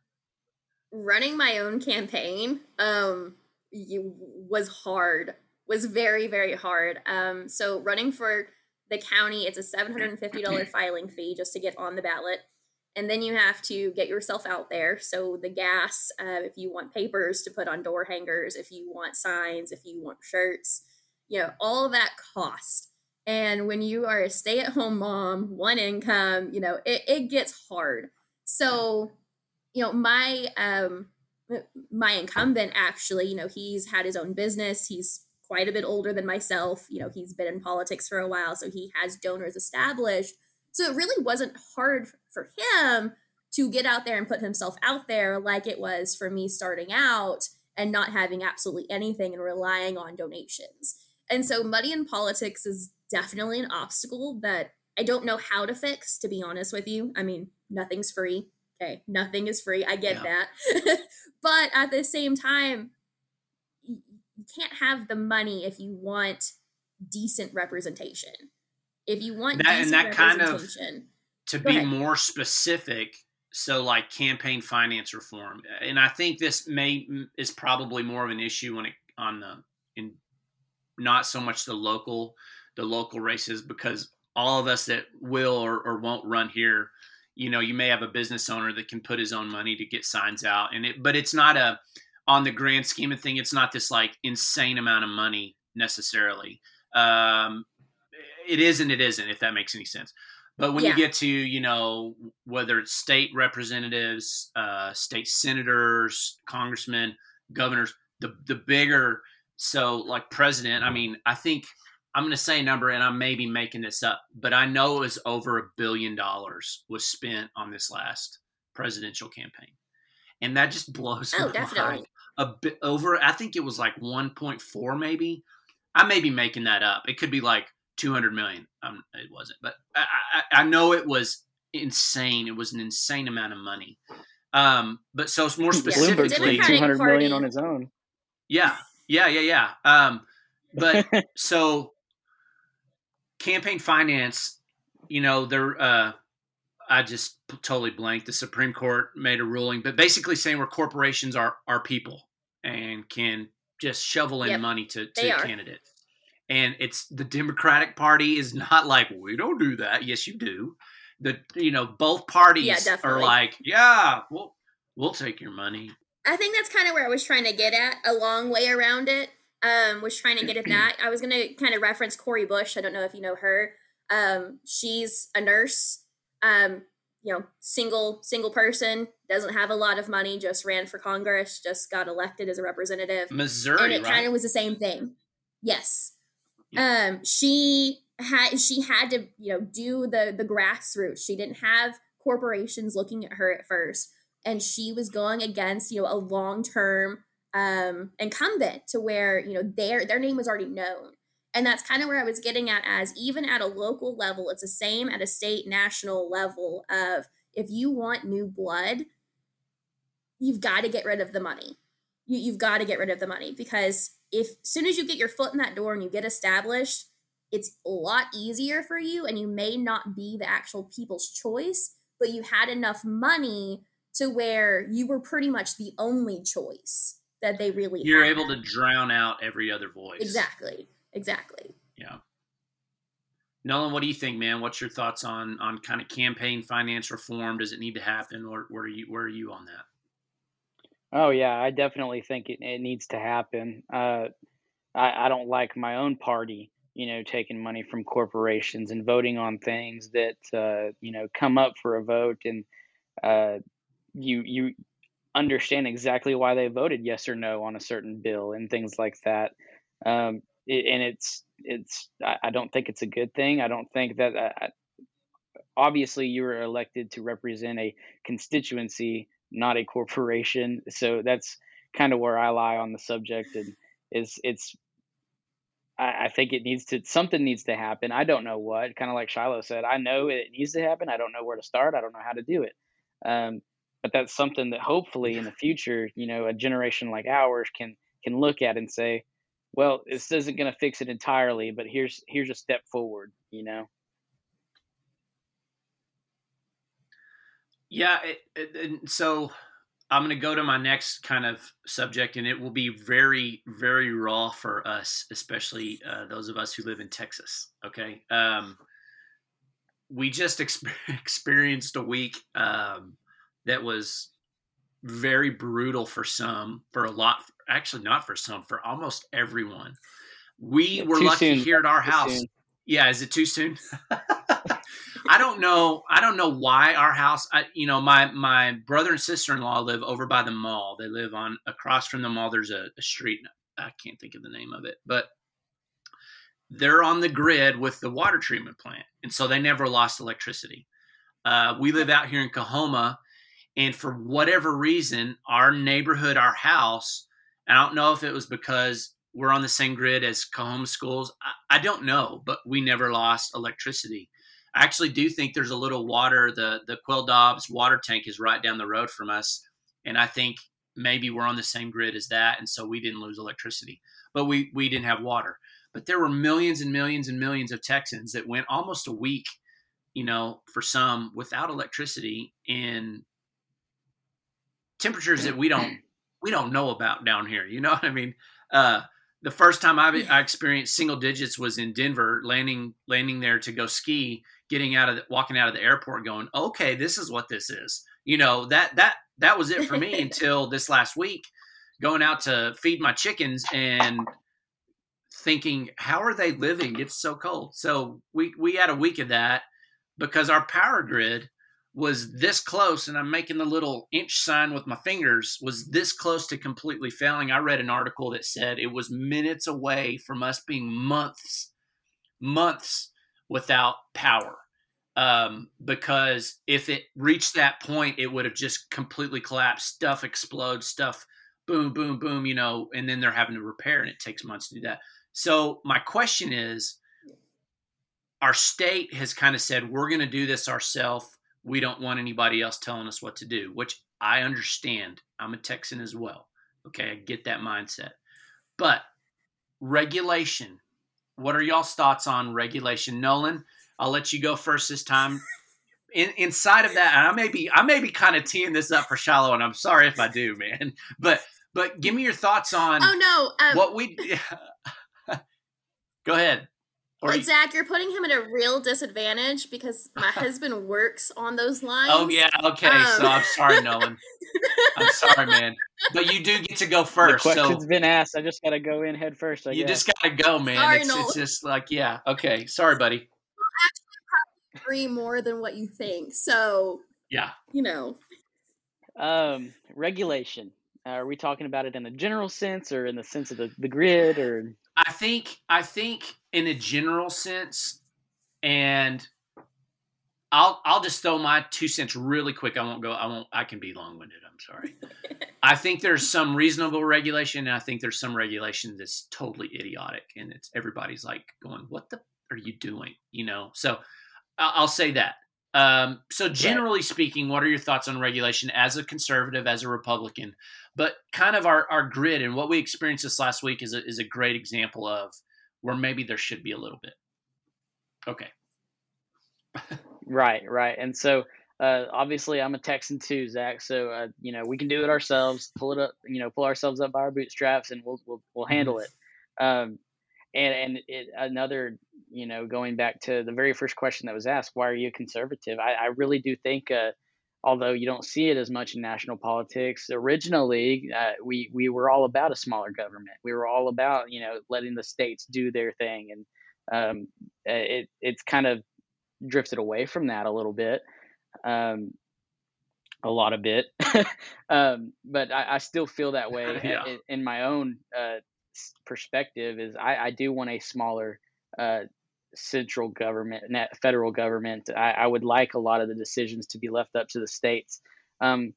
running my own campaign um was hard was very very hard um so running for the county it's a $750 *clears throat* filing fee just to get on the ballot. And then you have to get yourself out there. So the gas uh, if you want papers to put on door hangers if you want signs if you want shirts you know all that cost. And when you are a stay-at-home mom one income you know it, it gets hard. So you know, my um my incumbent actually, you know, he's had his own business. He's quite a bit older than myself. You know, he's been in politics for a while, so he has donors established. So it really wasn't hard for him to get out there and put himself out there like it was for me starting out and not having absolutely anything and relying on donations. And so money in politics is definitely an obstacle that I don't know how to fix, to be honest with you. I mean, nothing's free. Okay, nothing is free. I get yeah. that. *laughs* but at the same time, can't have the money if you want decent representation. If you want that, and that kind of to be ahead. more specific, so like campaign finance reform, and I think this may mm, is probably more of an issue when it on the in not so much the local the local races because all of us that will or, or won't run here you know you may have a business owner that can put his own money to get signs out and it but it's not a on the grand scheme of thing it's not this like insane amount of money necessarily um it is and it isn't if that makes any sense but when yeah. you get to you know whether it's state representatives uh state senators congressmen governors the the bigger so like president i mean i think I'm going to say a number, and I may be making this up, but I know it was over a billion dollars was spent on this last presidential campaign, and that just *laughs* blows oh, my definitely. mind. A bit over, I think it was like 1.4, maybe. I may be making that up. It could be like 200 million. Um, it wasn't, but I, I, I know it was insane. It was an insane amount of money. Um, but so more specifically, yeah. 200 million on his own. Yeah, yeah, yeah, yeah. Um, but *laughs* so campaign finance, you know, they're, uh, I just totally blanked. The Supreme Court made a ruling, but basically saying where corporations are are people and can just shovel in yep, money to, to candidates. And it's the Democratic Party is not like we don't do that. Yes, you do. The you know both parties yeah, are like, yeah, we'll we'll take your money. I think that's kind of where I was trying to get at. A long way around it um, was trying to get at *clears throat* that. I was going to kind of reference Cori Bush. I don't know if you know her. Um, she's a nurse. Um, you know, single single person doesn't have a lot of money. Just ran for Congress. Just got elected as a representative. Missouri, and it right? kind of was the same thing. Yes. Yeah. Um, she had she had to you know do the the grassroots. She didn't have corporations looking at her at first, and she was going against you know a long term um, incumbent to where you know their their name was already known and that's kind of where i was getting at as even at a local level it's the same at a state national level of if you want new blood you've got to get rid of the money. You, you've got to get rid of the money because if as soon as you get your foot in that door and you get established it's a lot easier for you and you may not be the actual people's choice but you had enough money to where you were pretty much the only choice that they really you're able to drown out every other voice. Exactly exactly. Yeah. Nolan what do you think man? What's your thoughts on on kind of campaign finance reform? Does it need to happen? Or where are you where are you on that? Oh yeah i definitely think it, it needs to happen. Uh, I, I don't like my own party you know taking money from corporations and voting on things that uh, you know come up for a vote and uh, you you understand exactly why they voted yes or no on a certain bill and things like that. Um, it, and it's it's I, I, don't think it's a good thing. I don't think that uh, obviously you were elected to represent a constituency, not a corporation. So that's kind of where I lie on the subject. And is it's I, I think it needs to something needs to happen. I don't know what. Kind of like Shiloh said, I know it needs to happen. I don't know where to start. I don't know how to do it. Um, but that's something that hopefully in the future you know a generation like ours can can look at and say well this isn't going to fix it entirely but here's here's a step forward you know? Yeah it, it, so i'm going to go to my next kind of subject and it will be very very raw for us especially uh, those of us who live in texas okay? Um, we just *laughs* experienced a week um, that was very brutal for some, for a lot, actually not for some, for almost everyone. We were lucky soon. here at our too house. Soon. Yeah, is it too soon? *laughs* I don't know. I don't know why our house. I, you know, my my brother and sister in law live over by the mall. They live on across from the mall. There's a, a street. I can't think of the name of it, but they're on the grid with the water treatment plant, and so they never lost electricity. Uh, we live out here in Coahoma, and for whatever reason, our neighborhood, our house, I don't know if it was because we're on the same grid as Coahoma schools. I, I don't know, but we never lost electricity. I actually do think there's a little water. The the Quail Dobbs water tank is right down the road from us, and I think maybe we're on the same grid as that, and so we didn't lose electricity, but we we didn't have water. But there were millions and millions and millions of Texans that went almost a week, you know, for some without electricity in temperatures that we don't we don't know about down here. You know *laughs* what I mean? Uh, the first time I, I experienced single digits was in Denver, landing landing there to go ski, getting out of the, walking out of the airport, going, okay, this is what this is. You know that that that was it for me *laughs* until this last week, going out to feed my chickens and thinking, how are they living? It's so cold. So we we had a week of that because our power grid was this close, and I'm making the little inch sign with my fingers, was this close to completely failing. I read an article that said it was minutes away from us being months, months without power. Um, because if it reached that point, it would have just completely collapsed. Stuff explodes, stuff boom, boom, boom, you know, and then they're having to repair, and it takes months to do that. So my question is, our state has kind of said we're going to do this ourselves we don't want anybody else telling us what to do, which I understand. I'm a Texan as well. Okay, I get that mindset. But regulation, what are y'all's thoughts on regulation? Nolan, I'll let you go first this time. In, inside of that, and I may be I may be kind of teeing this up for Shiloh, and I'm sorry if I do, man. *laughs* But but give me your thoughts on oh no um, what we *laughs* go ahead. Or but Zach, you're putting him at a real disadvantage because my *laughs* husband works on those lines. Oh yeah, okay. Um. So I'm sorry, Nolan. *laughs* I'm sorry, man. But you do get to go first. The question's so been asked. I just got to go in head first. I you guess. just got to go, man. Sorry, it's, it's, just like yeah. Okay, sorry, buddy. I'll actually probably agree more than what you think. So yeah, you know. Um, regulation. Uh, are we talking about it in a general sense or in the sense of the, the grid or? I think I think in a general sense, and I'll I'll just throw my two cents really quick. I won't go. I won't. I can be long winded. I'm sorry. *laughs* I think there's some reasonable regulation, and I think there's some regulation that's totally idiotic, and it's everybody's like going, "What the are you doing?" You know. So I'll say that. Um, so generally right. speaking, what are your thoughts on regulation as a conservative, as a Republican? But kind of our, our grid and what we experienced this last week is a, is a great example of where maybe there should be a little bit. Okay. right, right. And so uh, obviously I'm a Texan too, Zach. So uh, you know we can do it ourselves. Pull it up, you know, pull ourselves up by our bootstraps, and we'll we'll, we'll handle it. Um, and and it, another, you know, going back to the very first question that was asked, why are you conservative? I, I really do think uh, although you don't see it as much in national politics. Originally, uh, we we were all about a smaller government. We were all about you know letting the states do their thing, and um, it it's kind of drifted away from that a little bit, um, a lot of bit. *laughs* um, but I, I, still feel that way *laughs* yeah. in, in, my own uh, perspective. Is I, I do want a smaller uh, central government, federal government. I, I, would like a lot of the decisions to be left up to the states. Um,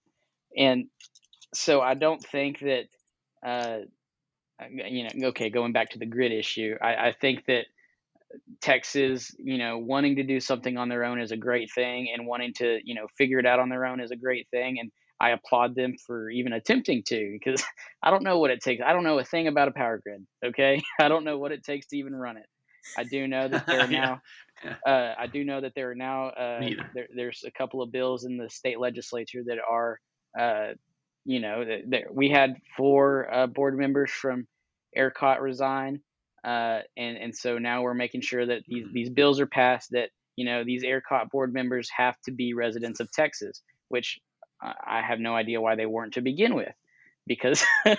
and so I don't think that, uh, you know, okay, going back to the grid issue, I, I think that Texas, you know, wanting to do something on their own is a great thing, and wanting to, you know, figure it out on their own is a great thing. And I applaud them for even attempting to, because *laughs* I don't know what it takes. I don't know a thing about a power grid. Okay, *laughs* I don't know what it takes to even run it. I do know that there *laughs* are now. yeah. uh, I do know that there are now. Uh, there, there's a couple of bills in the state legislature that are, uh, you know, that, we had four uh, board members from ERCOT resign, uh, and and so now we're making sure that these mm-hmm. these bills are passed. That you know these ERCOT board members have to be residents of Texas, which I have no idea why they weren't to begin with because *laughs*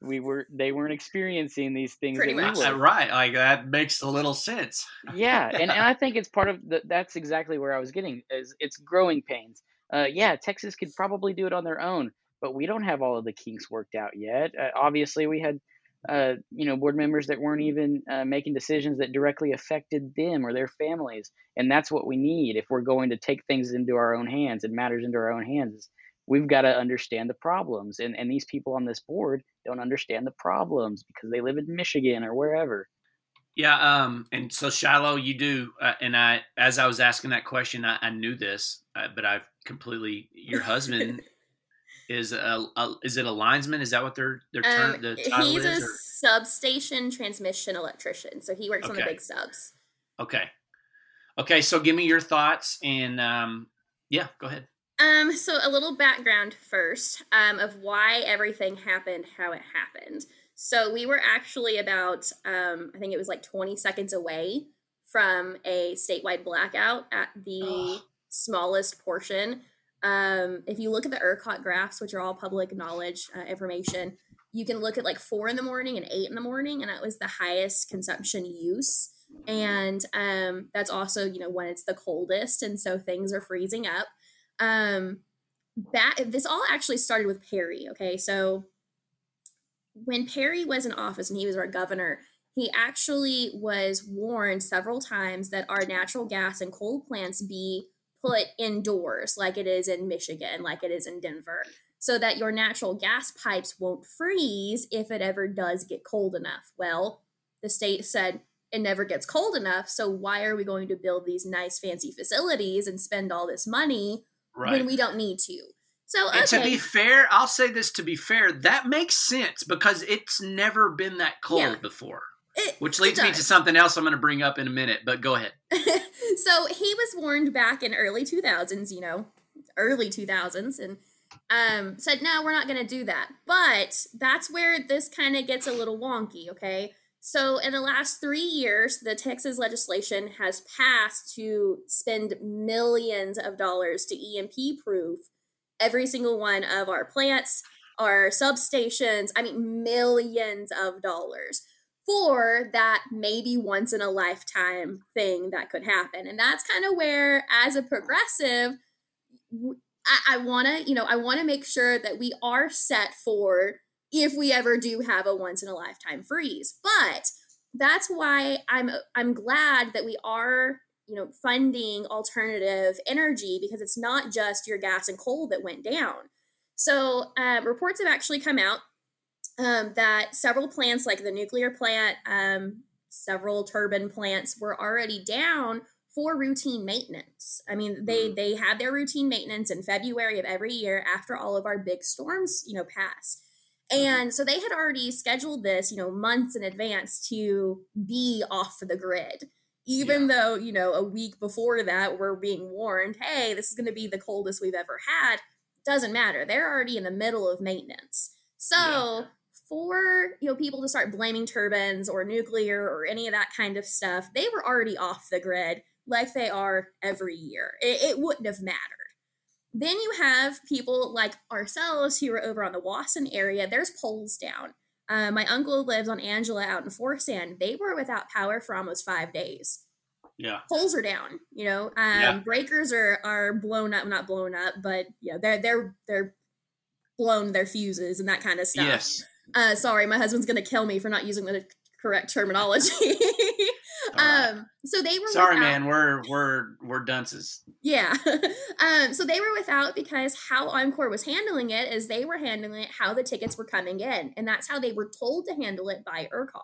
we were they weren't experiencing these things Pretty that much. we were. Right, like that makes a little sense. yeah, and, and *laughs* I think it's part of the, that's exactly where I was getting is it's growing pains. Uh, yeah, Texas could probably do it on their own, but we don't have all of the kinks worked out yet. Uh, obviously, we had uh, you know, board members that weren't even uh, making decisions that directly affected them or their families. And that's what we need if we're going to take things into our own hands and matters into our own hands. We've got to understand the problems. And, and these people on this board don't understand the problems because they live in Michigan or wherever. Yeah, um, and so Shiloh, you do, uh, and I, as I was asking that question, I, I knew this, uh, but I've completely. Your husband *laughs* is a, a, is it a linesman? Is that what their their term? Um, the title he's is, a or- substation transmission electrician, so he works on the big subs. Okay, okay. So give me your thoughts, and um, yeah, go ahead. Um, so a little background first um, of why everything happened how it happened. So we were actually about, um, I think it was like 20 seconds away from a statewide blackout at the Ugh. smallest portion. Um, if you look at the ERCOT graphs, which are all public knowledge uh, information, you can look at like four in the morning and eight in the morning, and that was the highest consumption use. And um, that's also, you know, when it's the coldest, and so things are freezing up um back this all actually started with perry okay? So when perry was in office and he was our governor he actually was warned several times that our natural gas and coal plants be put indoors like it is in michigan like it is in denver so that your natural gas pipes won't freeze if it ever does get cold enough. Well the state said it never gets cold enough so why are we going to build these nice fancy facilities and spend all this money Right. when we don't need to. So And to be fair, I'll say this to be fair, that makes sense because it's never been that cold Yeah. before. it- Which leads me to something else I'm going to bring up in a minute, but go ahead. *laughs* so he was warned back in early 2000s, you know, early 2000s, and um, said, no, we're not going to do that. But that's where this kind of gets a little wonky, okay? So in the last three years, the Texas legislation has passed to spend millions of dollars to EMP proof every single one of our plants, our substations. I mean, millions of dollars for that maybe once in a lifetime thing that could happen. And that's kind of where, as a progressive, I want to, you know, I want to make sure that we are set for if we ever do have a once in a lifetime freeze. But that's why I'm I'm glad that we are, you know, funding alternative energy because it's not just your gas and coal that went down. So uh, reports have actually come out um, that several plants, like the nuclear plant, um, several turbine plants, were already down for routine maintenance. I mean, they Mhm. they had their routine maintenance in February of every year after all of our big storms, you know, pass. Uh-huh. And so they had already scheduled this, you know, months in advance to be off the grid. Even though, you know, a week before that we're being warned, hey, this is going to be the coldest we've ever had. Doesn't matter. They're already in the middle of maintenance. So, Yeah. for, you know, people to start blaming turbines or nuclear or any of that kind of stuff, they were already off the grid like they are every year. It, it wouldn't have mattered. Then you have people like ourselves who are over on the Wasson area. There's poles down. Uh, my uncle lives on Angela out in Forsan. They were without power for almost five days. Yeah. Poles are down. You know, um, Yeah. breakers are are blown up. Not blown up, but you know they're they're they're blown their fuses and that kind of stuff. Yes. Uh, sorry, my husband's gonna kill me for not using the correct terminology. *laughs* *laughs* Right. um, so they were Sorry, without- man. We're we're we're dunces. yeah. *laughs* um, so they were without because how Oncor was handling it is they were handling it how the tickets were coming in. And that's how they were told to handle it by ERCOT.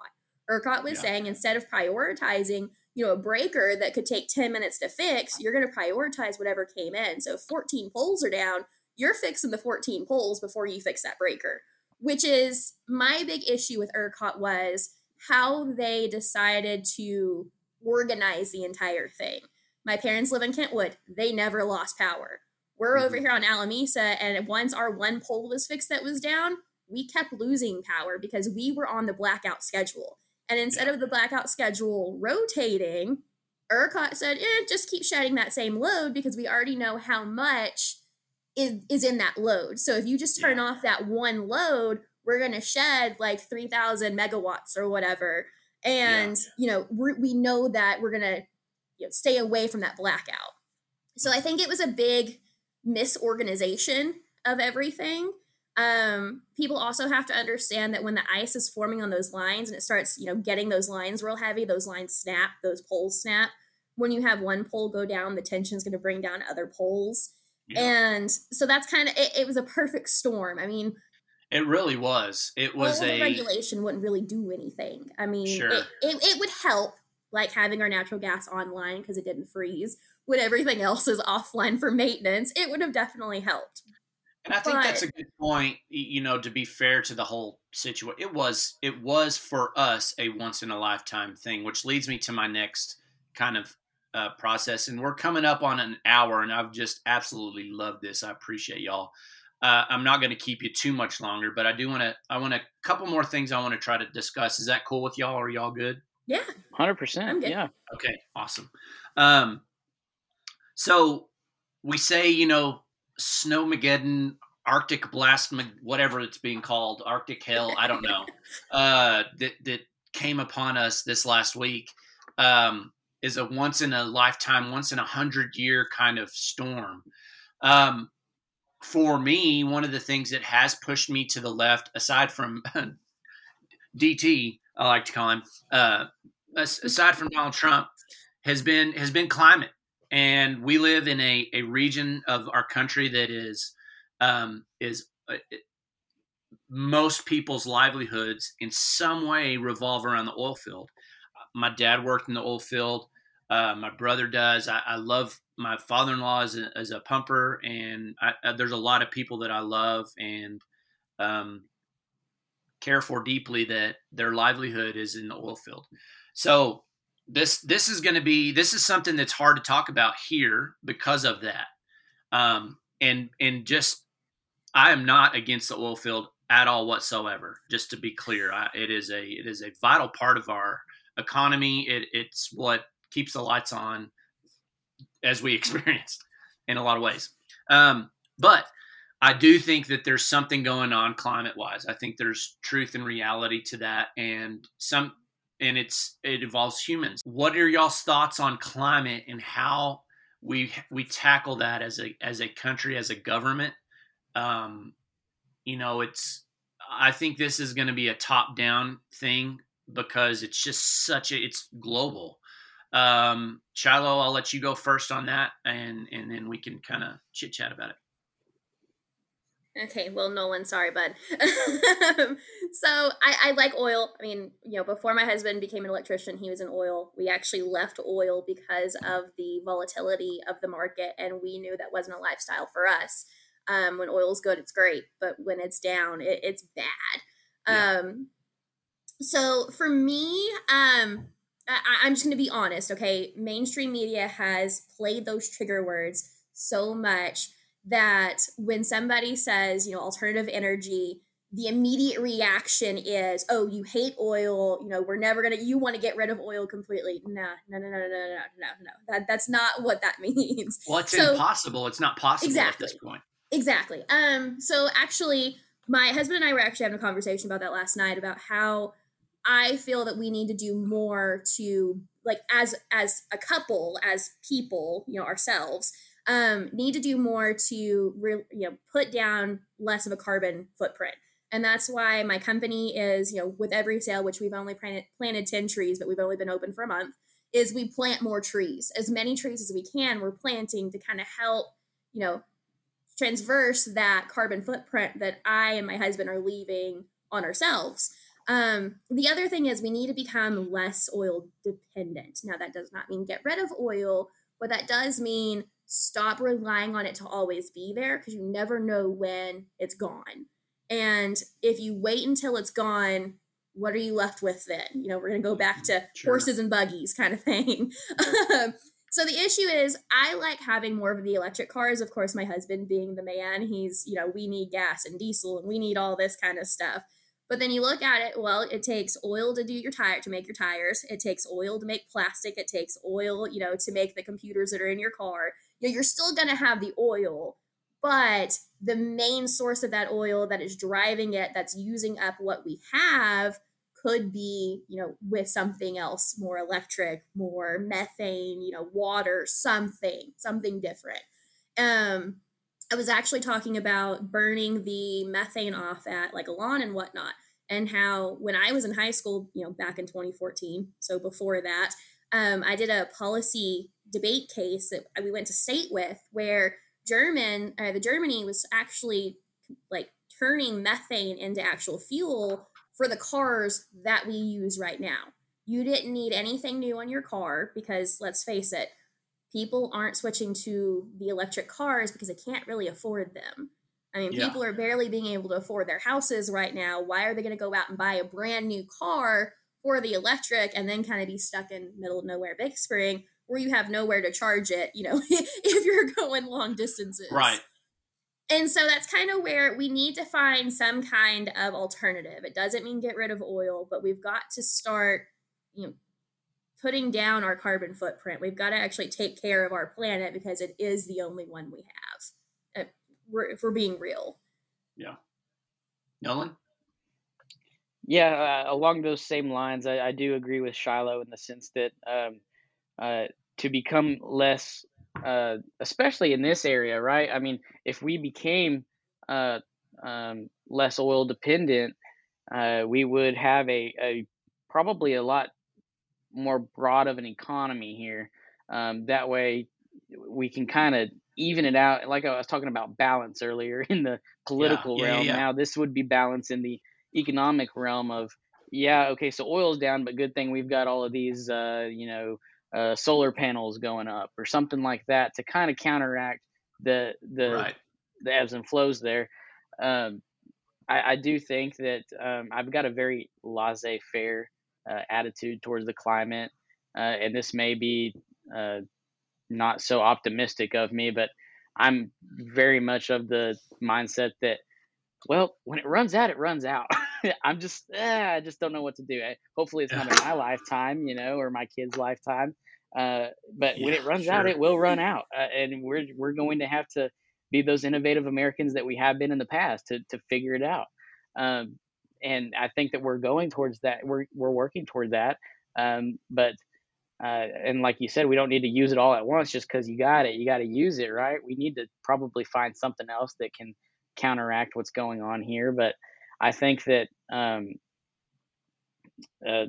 ERCOT was Yeah. saying instead of prioritizing, you know, a breaker that could take 10 minutes to fix, you're going to prioritize whatever came in. So if 14 poles are down, you're fixing the 14 poles before you fix that breaker, which is my big issue with ERCOT was how they decided to organize the entire thing. My parents live in Kentwood. They never lost power. We're over Mhm. here on Alamesa, and once our one pole was fixed that was down, we kept losing power because we were on the blackout schedule. And instead Yeah. of the blackout schedule rotating, ERCOT said, eh, just keep shedding that same load because we already know how much is, is in that load. So if you just turn Yeah. off that one load, we're going to shed like 3,000 megawatts or whatever. And, you know, we we know that we're going to you know, stay away from that blackout. So I think it was a big misorganization of everything. Um, people also have to understand that when the ice is forming on those lines and it starts, you know, getting those lines real heavy, those lines snap, those poles snap. When you have one pole go down, the tension is going to bring down other poles. Yeah. And so that's kind of it, it, was a perfect storm. I mean, it really was. It was a regulation wouldn't really do anything. I mean, sure. it, it, it would help, like having our natural gas online because it didn't freeze. When everything else is offline for maintenance, it would have definitely helped. And I think but, that's a good point. You know, to be fair to the whole situation, it was it was for us a once in a lifetime thing, which leads me to my next kind of uh, process. And we're coming up on an hour, and I've just absolutely loved this. I appreciate y'all. Uh, I'm not going to keep you too much longer, but I do want to. I want a couple more things I want to try to discuss. Is that cool with y'all? Are y'all good? Yeah, hundred percent. Yeah. Okay. Awesome. Um, so we say, you know, Snowmageddon, Arctic blast, whatever it's being called, Arctic hell. I don't know. *laughs* uh, that that came upon us this last week. Um, is a once in a lifetime, once in a hundred year kind of storm. Um, for me, one of the things that has pushed me to the left, aside from *laughs* DT, I like to call him, uh, aside from Donald Trump, has been has been climate. And we live in a, a region of our country that is um, is uh, most people's livelihoods in some way revolve around the oil field my dad worked in the oil field. Uh, my brother does. I, I love my father-in-law is a, as a pumper, and I, uh, there's a lot of people that I love and um, care for deeply that their livelihood is in the oil field. So this this is going to be this is something that's hard to talk about here because of that. Um, and and just I am not against the oil field at all whatsoever. Just to be clear, I, it is a it is a vital part of our economy. It, it's what keeps the lights on, as we *laughs* experienced in a lot of ways. Um, but I do think that there's something going on climate wise. I think there's truth and reality to that, and some, and it's it involves humans. What are y'all's thoughts on climate and how we we tackle that as a as a country as a government? Um, you know, it's I think this is going to be a top down thing because it's just such a it's global. Um, Shiloh, I'll let you go first on that, and and then we can kind of chit chat about it. Okay, well, Nolan, sorry, bud. *laughs* so I, I like oil. I mean, you know, before my husband became an electrician, he was in oil. We actually left oil because of the volatility of the market, and we knew that wasn't a lifestyle for us. Um, when oil's good, it's great, but when it's down, it, it's bad. Yeah. Um, so for me, um, I, I'm just going to be honest, okay? Mainstream media has played those trigger words so much that when somebody says, you know, alternative energy, the immediate reaction is, oh, you hate oil. You know, we're never gonna. You want to get rid of oil completely? Nah, no, no, no, no, no, no, no, no. That that's not *laughs* what that *laughs* means. Well, it's so, impossible. It's not possible exactly, at this point. Exactly. Um. So actually, my husband and I were actually having a conversation about that last night about how I feel that we need to do more to like as as a couple, as people, you know, ourselves, um, need to do more to re- you know put down less of a carbon footprint. And that's why my company is, you know, with every sale, which we've only planted, planted 10 trees, but we've only been open for a month, is we plant more trees. As many trees as we can, we're planting to kind of help, you know, transverse that carbon footprint that I and my husband are leaving on ourselves. Um, the other thing is we need to become less oil dependent. Now, that does not mean get rid of oil, but that does mean stop relying on it to always be there because you never know when it's gone. And if you wait until it's gone, what are you left with then? You know, we're going to go back to sure. horses and buggies kind of thing. *laughs* so the issue is I like having more of the electric cars. Of course, my husband being the man, he's, you know, we need gas and diesel and we need all this kind of stuff. But then you look at it, well, it takes oil to do your tire to make your tires. It takes oil to make plastic. It takes oil, you know, to make the computers that are in your car. You know, you're still going to have the oil, but the main source of that oil that is driving it, that's using up what we have, could be, you know, with something else, more electric, more methane, you know, water, something, something different. Um, I was actually talking about burning the methane off at like a lawn and whatnot, and how when I was in high school, you know, back in 2014, so before that, um, I did a policy debate case that we went to state with where German, uh, the Germany was actually like turning methane into actual fuel for the cars that we use right now. You didn't need anything new on your car because let's face it, people aren't switching to the electric cars because they can't really afford them. I mean, yeah. people are barely being able to afford their houses right now. Why are they going to go out and buy a brand new car for the electric and then kind of be stuck in middle of nowhere Big Spring where you have nowhere to charge it, you know, *laughs* if you're going long distances. Right. And so that's kind of where we need to find some kind of alternative. It doesn't mean get rid of oil, but we've got to start, you know, putting down our carbon footprint. We've got to actually take care of our planet because it is the only one we have. If we're being real. Yeah. Nolan? Yeah, uh, along those same lines, I, I, do agree with Shiloh in the sense that um, uh, to become less, uh, especially in this area, right? I mean, if we became uh, um, less oil dependent, uh, we would have a, a probably a lot more broad of an economy here. Um, that way, we can kind of even it out. Like I was talking about balance earlier *laughs* in the political yeah, realm. Yeah, yeah. Now this would be balance in the economic realm of yeah, okay, so oil's down, but good thing we've got all of these, uh, you know, uh, solar panels going up or something like that to kind of counteract the the right. the ebbs and flows there. Um, I, I, do think that um, I've got a very laissez-faire attitude towards the climate. Uh, and this may be uh, not so optimistic of me, but I'm very much of the mindset that, well, when it runs out, it runs out. *laughs* I'm just, eh, I just don't know what to do. hopefully, it's not in my *laughs* lifetime, you know, or my kid's lifetime. Uh, but yeah, when it runs sure. out, it will run out, uh, and we're we're going to have to be those innovative Americans that we have been in the past to to figure it out. Um, and I think that we're going towards that. We're we're working toward that. Um, but uh, and like you said, we don't need to use it all at once just because you got it. You got to use it, right? We need to probably find something else that can counteract what's going on here. But I think that um, uh,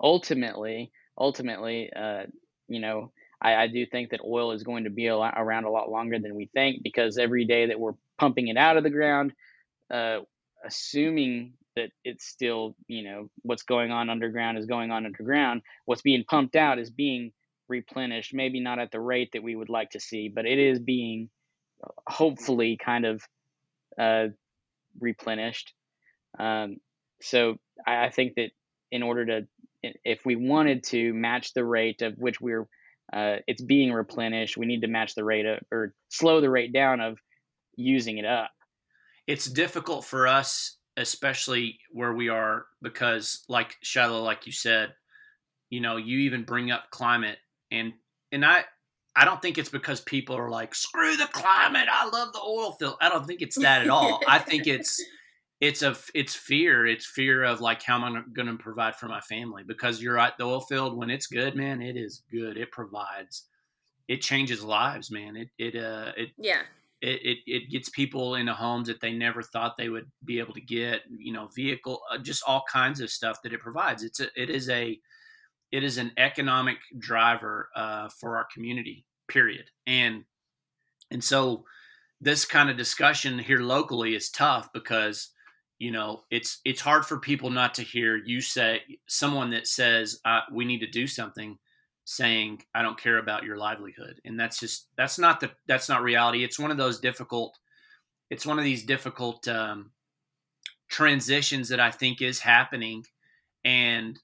ultimately, ultimately, uh, you know, I, I, do think that oil is going to be a lot, around a lot longer than we think because every day that we're pumping it out of the ground, uh, assuming that it's still, you know, what's going on underground is going on underground. What's being pumped out is being replenished, maybe not at the rate that we would like to see, but it is being uh, hopefully kind of uh, replenished. Um, so I, I, think that in order to, if we wanted to match the rate of which we're, uh, it's being replenished, we need to match the rate of, or slow the rate down of using it up. It's difficult for us especially where we are because like Shiloh, like you said, you know, you even bring up climate and and I I don't think it's because people are like, screw the climate, I love the oil field. I don't think it's that at all. I think it's *laughs* it's a it's fear. It's fear of like how am I going to provide for my family? Because you're at the oil field when it's good, man, it is good. It provides. It changes lives, man. It it uh it yeah it, it, it gets people into homes that they never thought they would be able to get you know vehicle uh, just all kinds of stuff that it provides. It's a, it is a it is an economic driver uh, for our community period. And and so this kind of discussion here locally is tough because you know it's it's hard for people not to hear you say someone that says uh, we need to do something saying i don't care about your livelihood. And that's just that's not the that's not reality. It's one of those difficult it's one of these difficult um, transitions that i think is happening. And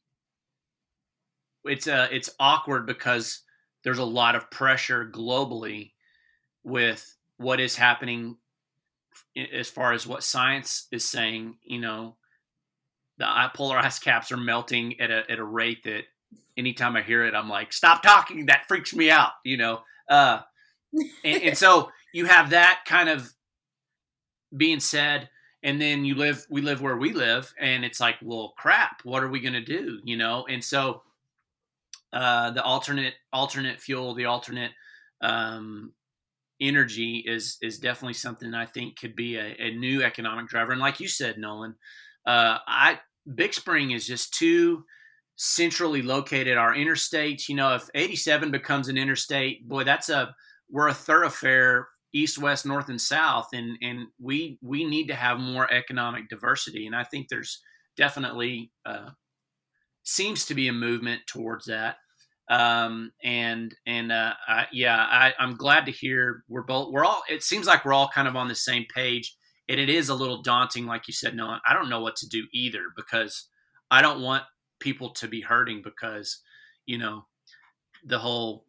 it's uh it's awkward because there's a lot of pressure globally with what is happening as far as what science is saying you know the polar *laughs* ice caps are melting at a at a rate that anytime I hear it, I'm like, stop talking. That freaks me out, you know? Uh, and, and so you have that kind of being said, and then you live, we live where we live, and it's like, well, crap, what are we going to do, you know? And so uh, the alternate, alternate fuel, the alternate, um, energy is is definitely something I think could be a, a new economic driver. And like you said, Nolan, uh, I Big Spring is just too centrally located. Our interstates, you know, if 87 becomes an interstate, boy, that's a we're a thoroughfare east, west, north, and south, and and we we need to have more economic diversity. And I think there's definitely uh, seems to be a movement towards that. Um, and and uh, I, yeah, I, I'm glad to hear we're both we're all. It seems like we're all kind of on the same page and it is a little daunting, like you said, no, I don't know what to do either because I don't want people to be hurting because, you know, the whole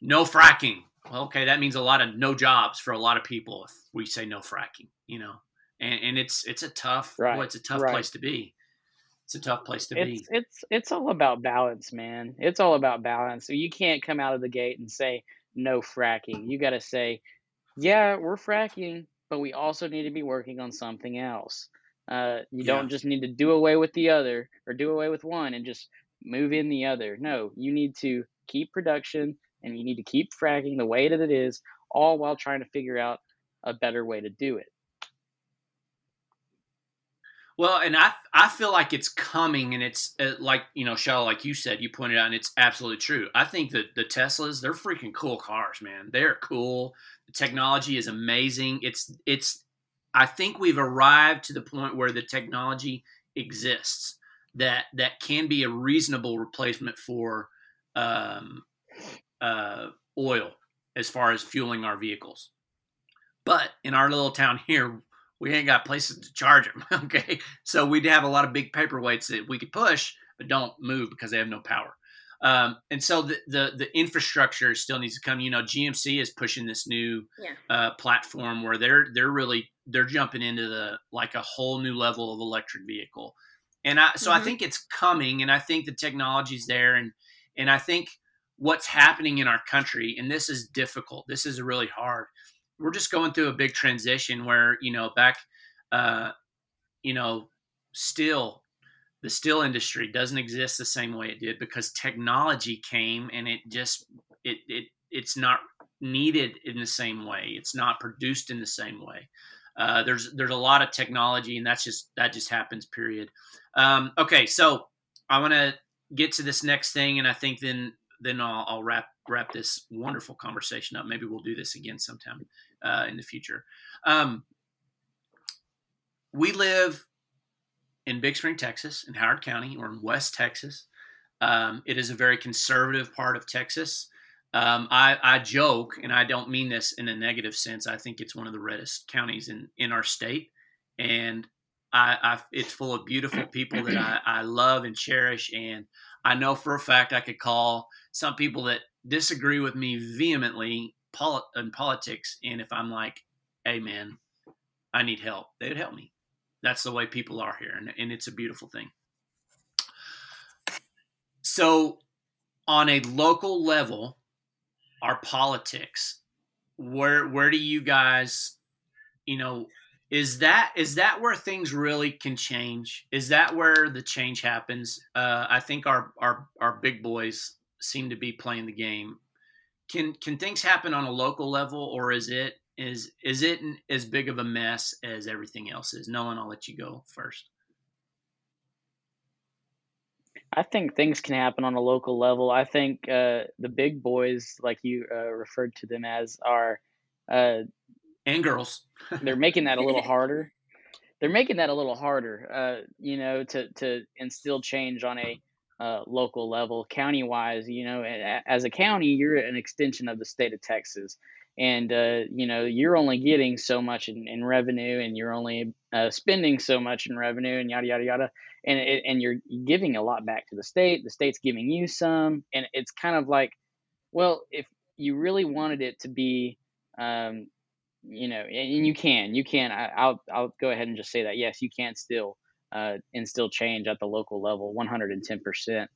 no fracking. Well, okay, that means a lot of no jobs for a lot of people if we say no fracking, you know, and, and it's it's a tough, right. Boy, it's a tough right. place to be. It's a tough place to it's, be. It's it's all about balance, man. It's all about balance. So you can't come out of the gate and say no fracking. You got to say, yeah, we're fracking, but we also need to be working on something else. Uh, you yeah. don't just need to do away with the other or do away with one and just move in the other. No, you need to keep production and you need to keep fracking the way that it is, all while trying to figure out a better way to do it. Well, and I I feel like it's coming, and it's uh, like you know, Shell, like you said, you pointed out, and it's absolutely true. I think that the Teslas, they're freaking cool cars, man. They're cool The technology is amazing. It's it's I think we've arrived to the point where the technology exists that that can be a reasonable replacement for um, uh, oil as far as fueling our vehicles. But in our little town here, we ain't got places to charge them. *laughs* Okay, so we'd have a lot of big paperweights that we could push, but don't move because they have no power. Um, and so the, the, the infrastructure still needs to come. You know, GMC is pushing this new yeah. uh, platform where they're they're really they're jumping into the like a whole new level of electric vehicle. And I, so mm-hmm. I think it's coming, and I think the technology's there, and and I think what's happening in our country, and this is difficult. This is really hard. We're just going through a big transition where you know back, uh, you know, still the steel industry doesn't exist the same way it did because technology came and it just it, it it's not needed in the same way it's not produced in the same way uh, there's there's a lot of technology and that's just that just happens period um, okay so i want to get to this next thing and i think then then I'll, I'll, wrap wrap this wonderful conversation up maybe we'll do this again sometime uh, in the future um, we live in Big Spring, Texas, in Howard County, or in West Texas. Um, it is a very conservative part of Texas. Um, I, I, joke, and I don't mean this in a negative sense. I think it's one of the reddest counties in, in our state, and I, I it's full of beautiful people that I, I love and cherish. And I know for a fact I could call some people that disagree with me vehemently in politics, and if I'm like, "Hey, man, I need help," they would help me. That's the way people are here, and, and it's a beautiful thing. So, on a local level, our politics, where where do you guys, you know, is that is that where things really can change? Is that where the change happens? Uh, I think our our our big boys seem to be playing the game. Can can things happen on a local level, or is it is is it as big of a mess as everything else is? Nolan, I'll let you go first. I think things can happen on a local level. I think uh, the big boys, like you uh, referred to them as, are uh, and girls. they're making that a little *laughs* harder. They're making that a little harder, uh, you know, to to instill change on a uh, local level, county wise. You know, as a county, you're an extension of the state of Texas and uh, you know you're only getting so much in, in revenue and you're only uh, spending so much in revenue and yada yada yada. And it, and you're giving a lot back to the state. The state's giving you some. And it's kind of like well if you really wanted it to be um, you know and you can you can I, will I'll go ahead and just say that yes you can still uh, instill change at the local level 110%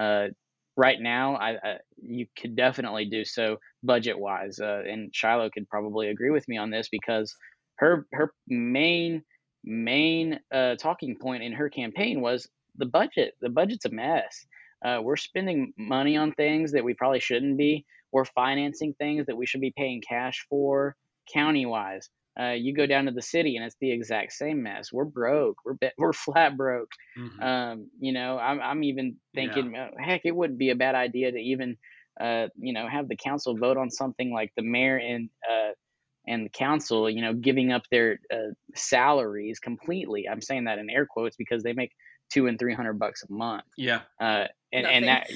uh, right now, I, I, you could definitely do so budget wise. Uh, and Shiloh could probably agree with me on this because her her main main uh, talking point in her campaign was the budget. The budget's a mess. Uh, we're spending money on things that we probably shouldn't be. we're financing things that we should be paying cash for county wise. Uh, you go down to the city and it's the exact same mess. We're broke. We're *laughs* we're flat broke. Mm-hmm. Um, you know, I'm I'm even thinking, yeah. Uh, heck, it wouldn't be a bad idea to even, uh, you know, have the council vote on something like the mayor and uh, and the council, you know, giving up their uh, salaries completely. I'm saying that in air quotes because they make two and three hundred bucks a month. Yeah. Uh, and nothing. and that,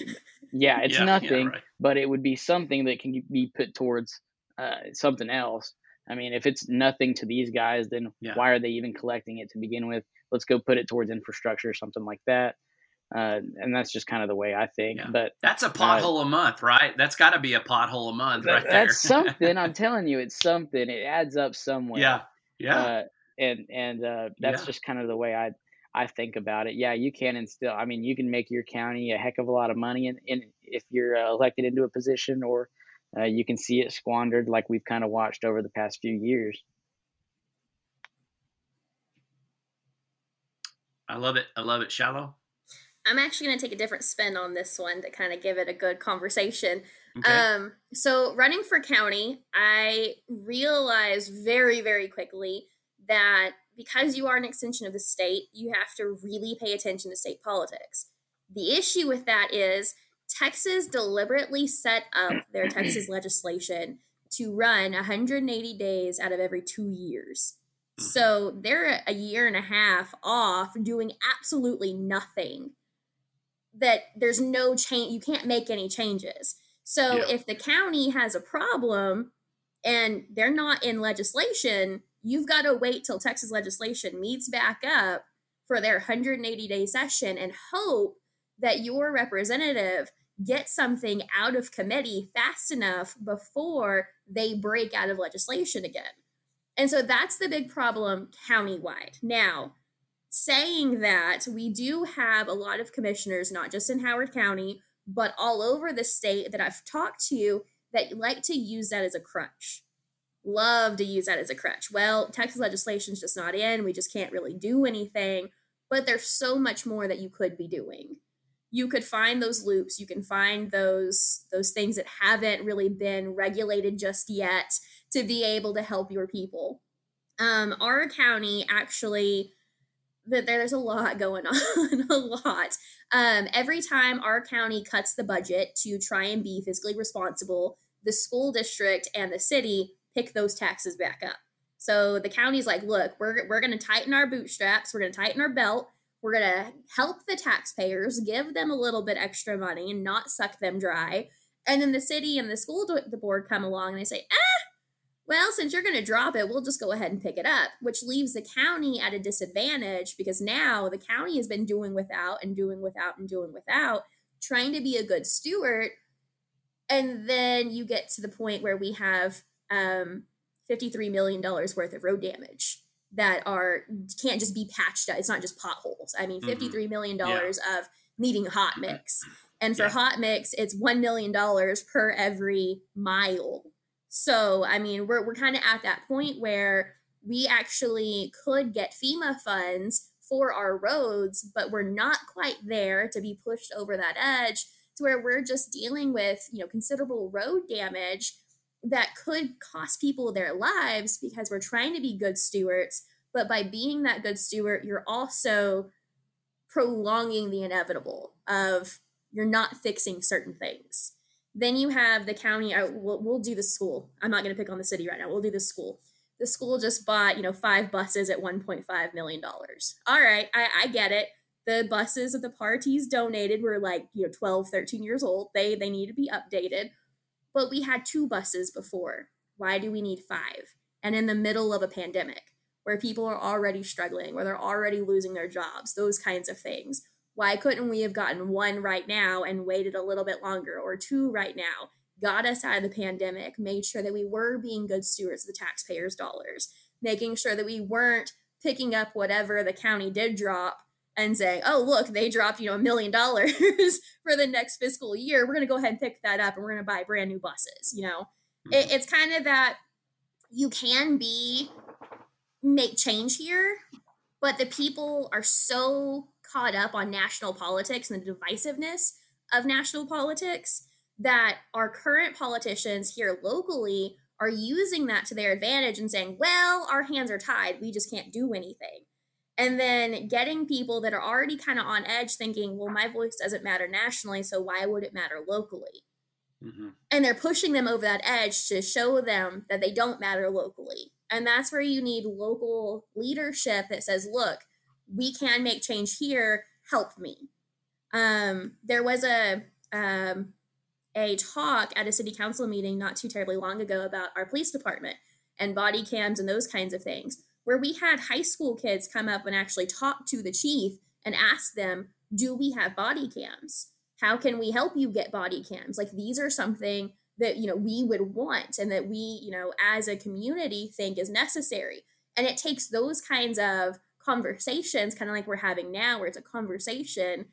yeah, *laughs* it's yeah, nothing, yeah, right. but it would be something that can be put towards uh, something else. I mean, if it's nothing to these guys, then yeah. why are they even collecting it to begin with? Let's go put it towards infrastructure or something like that. Uh, and that's just kind of the way I think. Yeah. But that's a uh, pothole uh, a month, right? That's got to be a pothole a month, that, right there. That's something. I'm *laughs* telling you, it's something. It adds up somewhere. Yeah, yeah. Uh, and and uh, that's yeah. just kind of the way I I think about it. Yeah, you can instill. I mean, you can make your county a heck of a lot of money, and if you're uh, elected into a position, or uh, you can see it squandered, like we've kind of watched over the past few years. I love it. I love it. Shiloh. I'm actually going to take a different spin on this one to kind of give it a good conversation. Okay. Um, so running for county, I realized very, very quickly that because you are an extension of the state, you have to really pay attention to state politics. The issue with that is Texas deliberately set up their Texas *clears throat* legislation to run 180 days out of every two years. Hmm. So they're a year and a half off doing absolutely nothing. That there's no change, you can't make any changes. So yeah. if the county has a problem and they're not in legislation, you've got to wait till Texas legislation meets back up for their 180 day session and hope that your representative gets something out of committee fast enough before they break out of legislation again. And so that's the big problem countywide. Now, saying that, we do have a lot of commissioners, not just in Howard County, but all over the state that I've talked to that like to use that as a crutch love to use that as a crutch. Well, Texas legislation is just not in. We just can't really do anything. But there's so much more that you could be doing. You could find those loops. You can find those those things that haven't really been regulated just yet to be able to help your people. Um, our county actually that there's a lot *laughs* going on, a lot. Um, every time our county cuts the budget to try and be fiscally responsible, the school district and the city pick those taxes back up. So the county's like, look, we're, we're going to tighten our bootstraps, we're going to tighten our belt, we're going to help the taxpayers, give them a little bit extra money and not suck them dry. And then the city and the school the board come along and they say, ah, well, since you're going to drop it, we'll just go ahead and pick it up, which leaves the county at a disadvantage because now the county has been doing without and doing without and doing without, trying to be a good steward. And then you get to the point where we have um, $53 million worth of road damage that are can't just be patched up. It's not just potholes. I mean, mm-hmm. $53 million yeah. of needing hot mix. And for yeah. hot mix, it's $1 million per every mile. So, I mean, we're, we're kind of at that point where we actually could get FEMA funds for our roads, but we're not quite there to be pushed over that edge to where we're just dealing with, you know, considerable road damage that could cost people their lives because we're trying to be good stewards. But by being that good steward, you're also prolonging the inevitable of you're not fixing certain things. Then you have the county. I, we'll, we'll do the school. I'm not going to pick on the city right now. We'll do the school. The school just bought, you know, five buses at 1.5 million dollars. All right, I, I get it. The buses that the parties donated were like, you know, 12, 13 years old. They they need to be updated but we had two buses before. Why do we need five? And in the middle of a pandemic where people are already struggling, where they're already losing their jobs, those kinds of things. Why couldn't we have gotten one right now and waited a little bit longer or two right now? Got us out of the pandemic, made sure that we were being good stewards of the taxpayers' dollars, making sure that we weren't picking up whatever the county did drop and saying, oh, look, they dropped, you know, a million dollars *laughs* for the next fiscal year. We're going to go ahead and pick that up and we're going to buy brand new buses. You know, mm-hmm. it, it's kind of that you can be, make change here, but the people are so caught up on national politics and the divisiveness of national politics that our current politicians here locally are using that to their advantage and saying, well, our hands are tied. We just can't do anything. And then getting people that are already kind of on edge thinking, well, my voice doesn't matter nationally, so why would it matter locally? Mm-hmm. And they're pushing them over that edge to show them that they don't matter locally. And that's where you need local leadership that says, look, we can make change here, help me. Um, there was a um, a talk at a city council meeting not too terribly long ago about our police department and body cams and those kinds of things, where we had high school kids come up and actually talk to the chief and ask them, Do we have body cams? How can we help you get body cams? Like these are something that you know we would want and that we you know as a community think is necessary and it takes those kinds of conversations kind of like we're having now where it's a conversation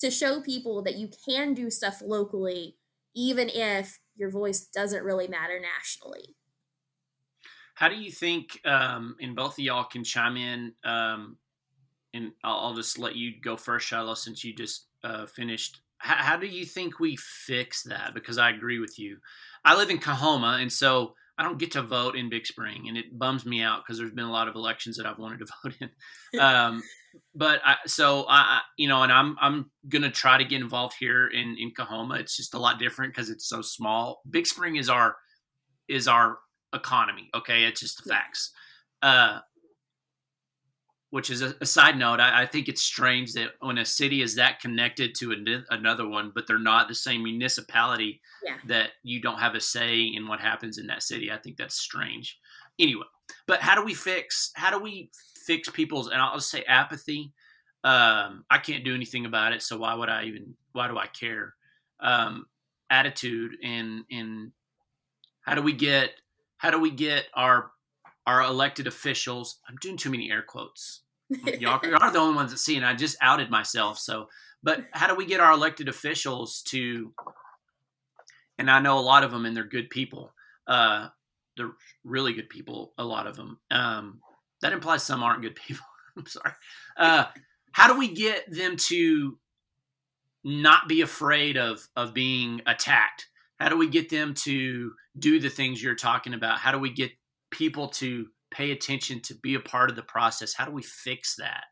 to show people that you can do stuff locally, even if your voice doesn't really matter nationally. How do you think, um, and both of y'all can chime in, um, and I'll, I'll, just let you go first, Shiloh, since you just uh, finished. How, how do you think we fix that? Because I agree with you. I live in Coahoma, and so I don't get to vote in Big Spring, and it bums me out because there's been a lot of elections that I've wanted to *laughs* vote in. *laughs* Um, but I, so I, you know, and I'm I'm gonna try to get involved here in in Coahoma. It's just a lot different because it's so small. Big Spring is our is our economy. Okay, it's just the facts. Uh, which is a, a side note. I, I, think it's strange that when a city is that connected to another one, but they're not the same municipality, yeah. that you don't have a say in what happens in that city. I think that's strange. Anyway, but how do we fix? How do we fix people's? And I'll say apathy. Um, I can't do anything about it, so why would I even? Why do I care? Um, attitude and and how do we get? How do we get our our elected officials. I'm doing too many air quotes. Y'all *laughs* are the only ones that see, and I just outed myself. So, but how do we get our elected officials to? And I know a lot of them, and they're good people. Uh, they're really good people. A lot of them. Um, that implies some aren't good *laughs* people. I'm sorry. Uh, how do we get them to not be afraid of of being attacked? How do we get them to do the things you're talking about? How do we get people to pay attention to be a part of the process? How do we fix that?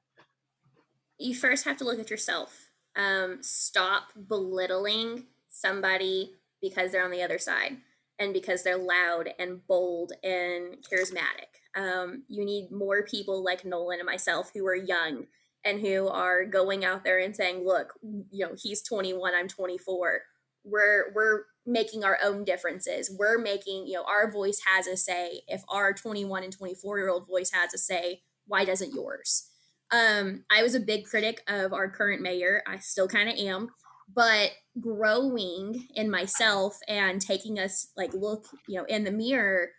You first have to look at yourself. Um, stop belittling somebody because they're on the other side and because they're loud and bold and charismatic. Um, you need more people like Nolan and myself who are young and who are going out there and saying, "Look, you know, he's 21, I'm 24. We're we're making our own differences. We're making, you know, our voice has a say. If our 21 and 24 year old voice has a say, why doesn't yours? Um, I was a big critic of our current mayor. I still kind of am, but growing in myself and taking us like look, you know, in the mirror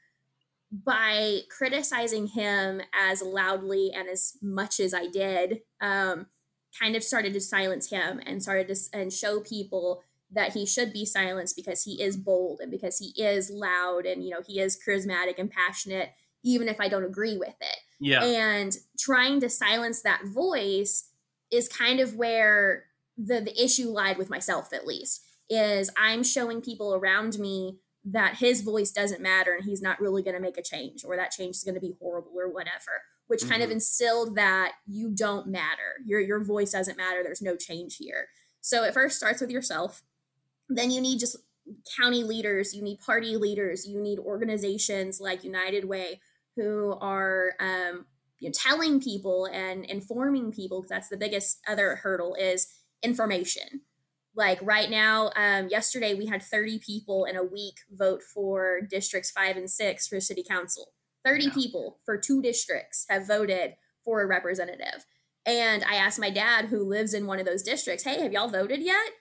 by criticizing him as loudly and as much as I did, um, kind of started to silence him and started to and show people that he should be silenced because he is bold and because he is loud and you know he is charismatic and passionate even if I don't agree with it. Yeah. And trying to silence that voice is kind of where the the issue lied with myself at least is I'm showing people around me that his voice doesn't matter and he's not really going to make a change or that change is going to be horrible or whatever which mm-hmm. kind of mm-hmm. instilled that you don't matter your your voice doesn't matter there's no change here so it first starts with yourself then you need just county leaders, you need party leaders, you need organizations like United Way who are um, you know, telling people and informing people because that's the biggest other hurdle is information. Like right now, um, yesterday we had 30 people in a week vote for districts five and six for city council. 30 yeah. people for two districts have voted for a representative. And I asked my dad, who lives in one of those districts, hey, have y'all voted yet?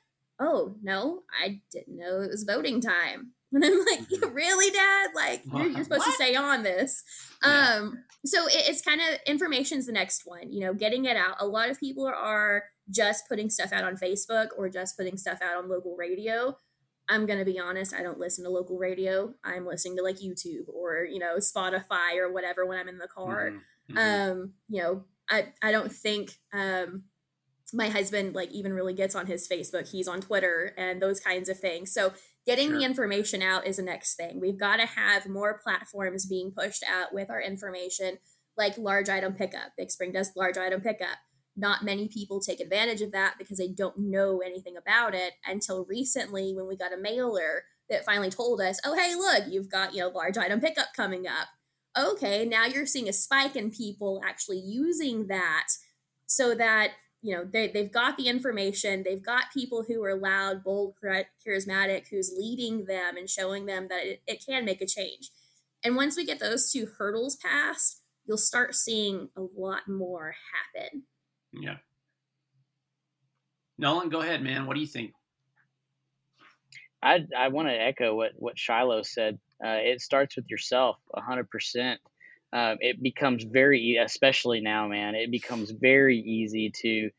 Oh no i didn't know it was voting time *laughs* and i'm like mm-hmm. really dad like you're, you're supposed what? to stay on this yeah. um so it, it's kind of information's the next one you know getting it out a lot of people are just putting stuff out on facebook or just putting stuff out on local radio i'm gonna be honest i don't listen to local radio i'm listening to like youtube or you know spotify or whatever when i'm in the car mm-hmm. Mm-hmm. um you know i i don't think um my husband like even really gets on his Facebook. He's on Twitter and those kinds of things. So getting sure. the information out is the next thing. We've got to have more platforms being pushed out with our information, like large item pickup. Big Spring does large item pickup. Not many people take advantage of that because they don't know anything about it until recently when we got a mailer that finally told us, oh, hey, look, you've got, you know, large item pickup coming up. Okay, now you're seeing a spike in people actually using that so that you know they, they've got the information they've got people who are loud bold charismatic who's leading them and showing them that it, it can make a change. And once we get those two hurdles passed you'll start seeing a lot more happen. Yeah. Nolan go ahead man. What do you think? I i want to echo what what shiloh said. Uh, it starts with yourself 100% uh, it becomes very, especially now, man, it becomes very easy to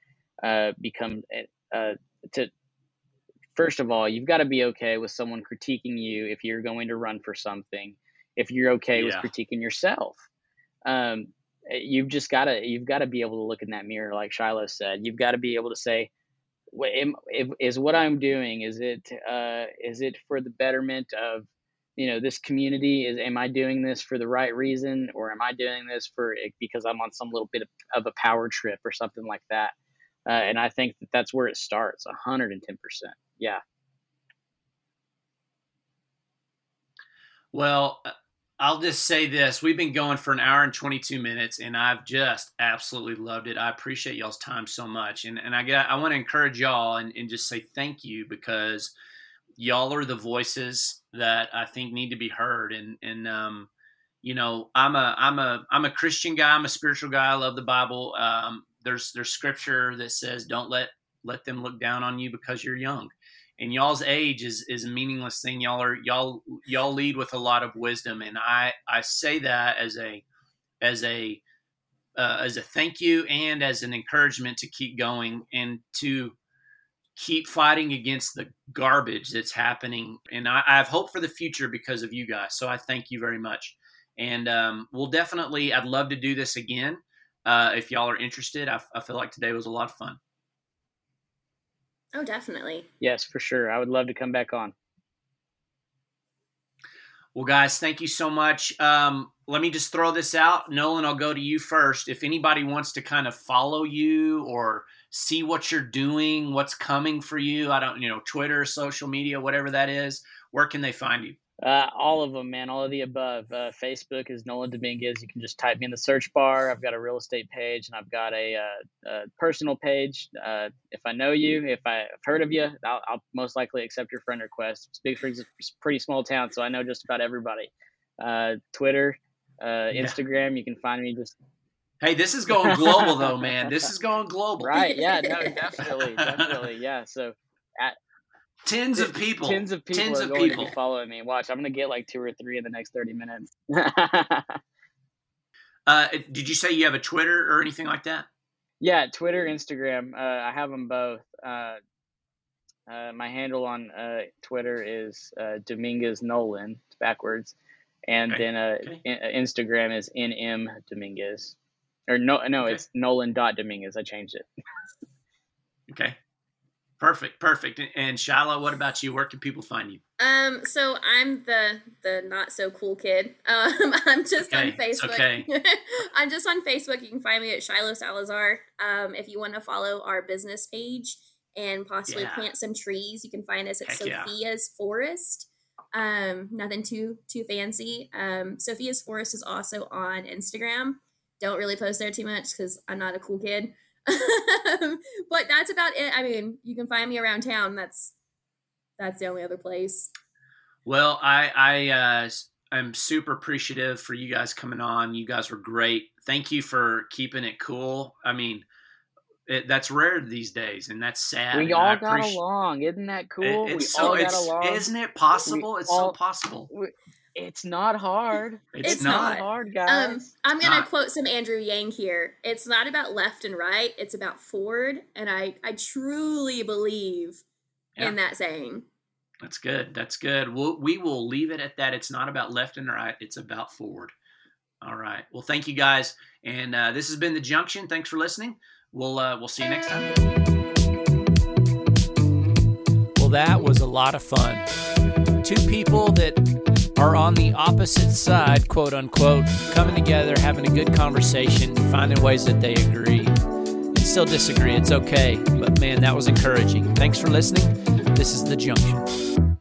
uh, become, eh, uh, to, first of all, you've got to be okay with someone critiquing you if you're going to run for something, if you're okay yeah. with critiquing yourself. Um, eh, you've just got to, you've got to be able to look in that mirror, like Shiloh said. You've got to be able to say, is what I'm doing, is it, uh, is it for the betterment of you know this community is am i doing this for the right reason or am i doing this for because i'm on some little bit of, of a power trip or something like that? Uh, and i think that that's where it starts 110% yeah. Well uh, i'll just say this we've been going for an hour and 22 minutes and i've just absolutely loved it. I appreciate y'all's time so much and, and i got i want to encourage y'all and, and just say thank you because y'all are the voices that I think need to be heard. And and um, you know, I'm a I'm a I'm a Christian guy. I'm a spiritual guy. I love the Bible. Um, there's there's scripture that says, "Don't let let them look down on you because you're young." And y'all's age is is a meaningless thing. Y'all are y'all y'all lead with a lot of wisdom, and I I say that as a as a uh, as a thank you and as an encouragement to keep going and to keep fighting against the garbage that's happening. And I, I, have hope for the future because of you guys. So I thank you very much. And um, we'll definitely, I'd love to do this again uh, if y'all are interested. I, I feel like today was a lot of fun. Oh, definitely. Yes, for sure. I would love to come back on. Well, guys, thank you so much. Um, let me just throw this out. Nolan, I'll go to you first. If anybody wants to kind of follow you or see what you're doing, what's coming for you. I don't, you know, Twitter, social media, whatever that is. Where can they find you? Uh, all of them, man. All of the above. Uh, Facebook is Nolan Dominguez. You can just type me in the search bar. I've got a real estate page and I've got a, uh, a personal page. Uh, if I know you, if I've heard of you, I'll, I'll, most likely accept your friend request. Big Spring's a pretty small town, so I know just about everybody. Uh, Twitter, uh, Instagram, you can find me just Hey, this is going global though, man. This is going global. Right. Yeah, no, *laughs* definitely. Definitely. Yeah. So at tens of people. Tens of people tens are of going people. to be following me. Watch, I'm gonna get like two or three in the next 30 minutes. *laughs* uh, did you say you have a Twitter or anything like that? Yeah, Twitter, Instagram. Uh, I have them both. Uh, uh, my handle on uh, Twitter is uh, Dominguez Nolan. It's backwards, and okay. then uh, okay. in, Instagram is nm Dominguez. Or no, no, okay. it's Nolan dot Dominguez. I changed it. okay. Perfect, perfect. And Shiloh, what about you? Where can people find you? Um, so I'm the the not so cool kid. *laughs* Um, I'm just okay. on Facebook. Okay. *laughs* I'm just on Facebook. You can find me at Shiloh Salazar. Um, if you want to follow our business page and possibly yeah. plant some trees, you can find us at Heck Sophia's yeah. Forest. Um, nothing too too fancy. Um, Sophia's Forest is also on Instagram don't really post there too much because I'm not a cool kid. But that's about it. I mean, you can find me around town. That's that's the only other place. Well, I I uh, I'm super appreciative for you guys coming on. You guys were great. Thank you for keeping it cool. I mean, it, that's rare these days, and that's sad. We all got along, isn't that cool? It, it's we so, all got along. Isn't it possible? We it's all, so possible. We, it's not hard. *laughs* It's, it's not. not. hard, um, guys. Um, I'm gonna quote some Andrew Yang here. It's not about left and right. It's about forward, and I I truly believe yeah. in that saying. That's good. That's good. We'll, we will leave it at that. It's not about left and right. It's about forward. All right. Well, thank you guys. And uh, this has been the Junction. Thanks for listening. We'll uh, we'll see you next time. Well, that was a lot of fun. Two people that are on the opposite side, quote unquote, coming together, having a good conversation, finding ways that they agree and still disagree. It's okay. But man, that was encouraging. Thanks for listening. This is The Junction.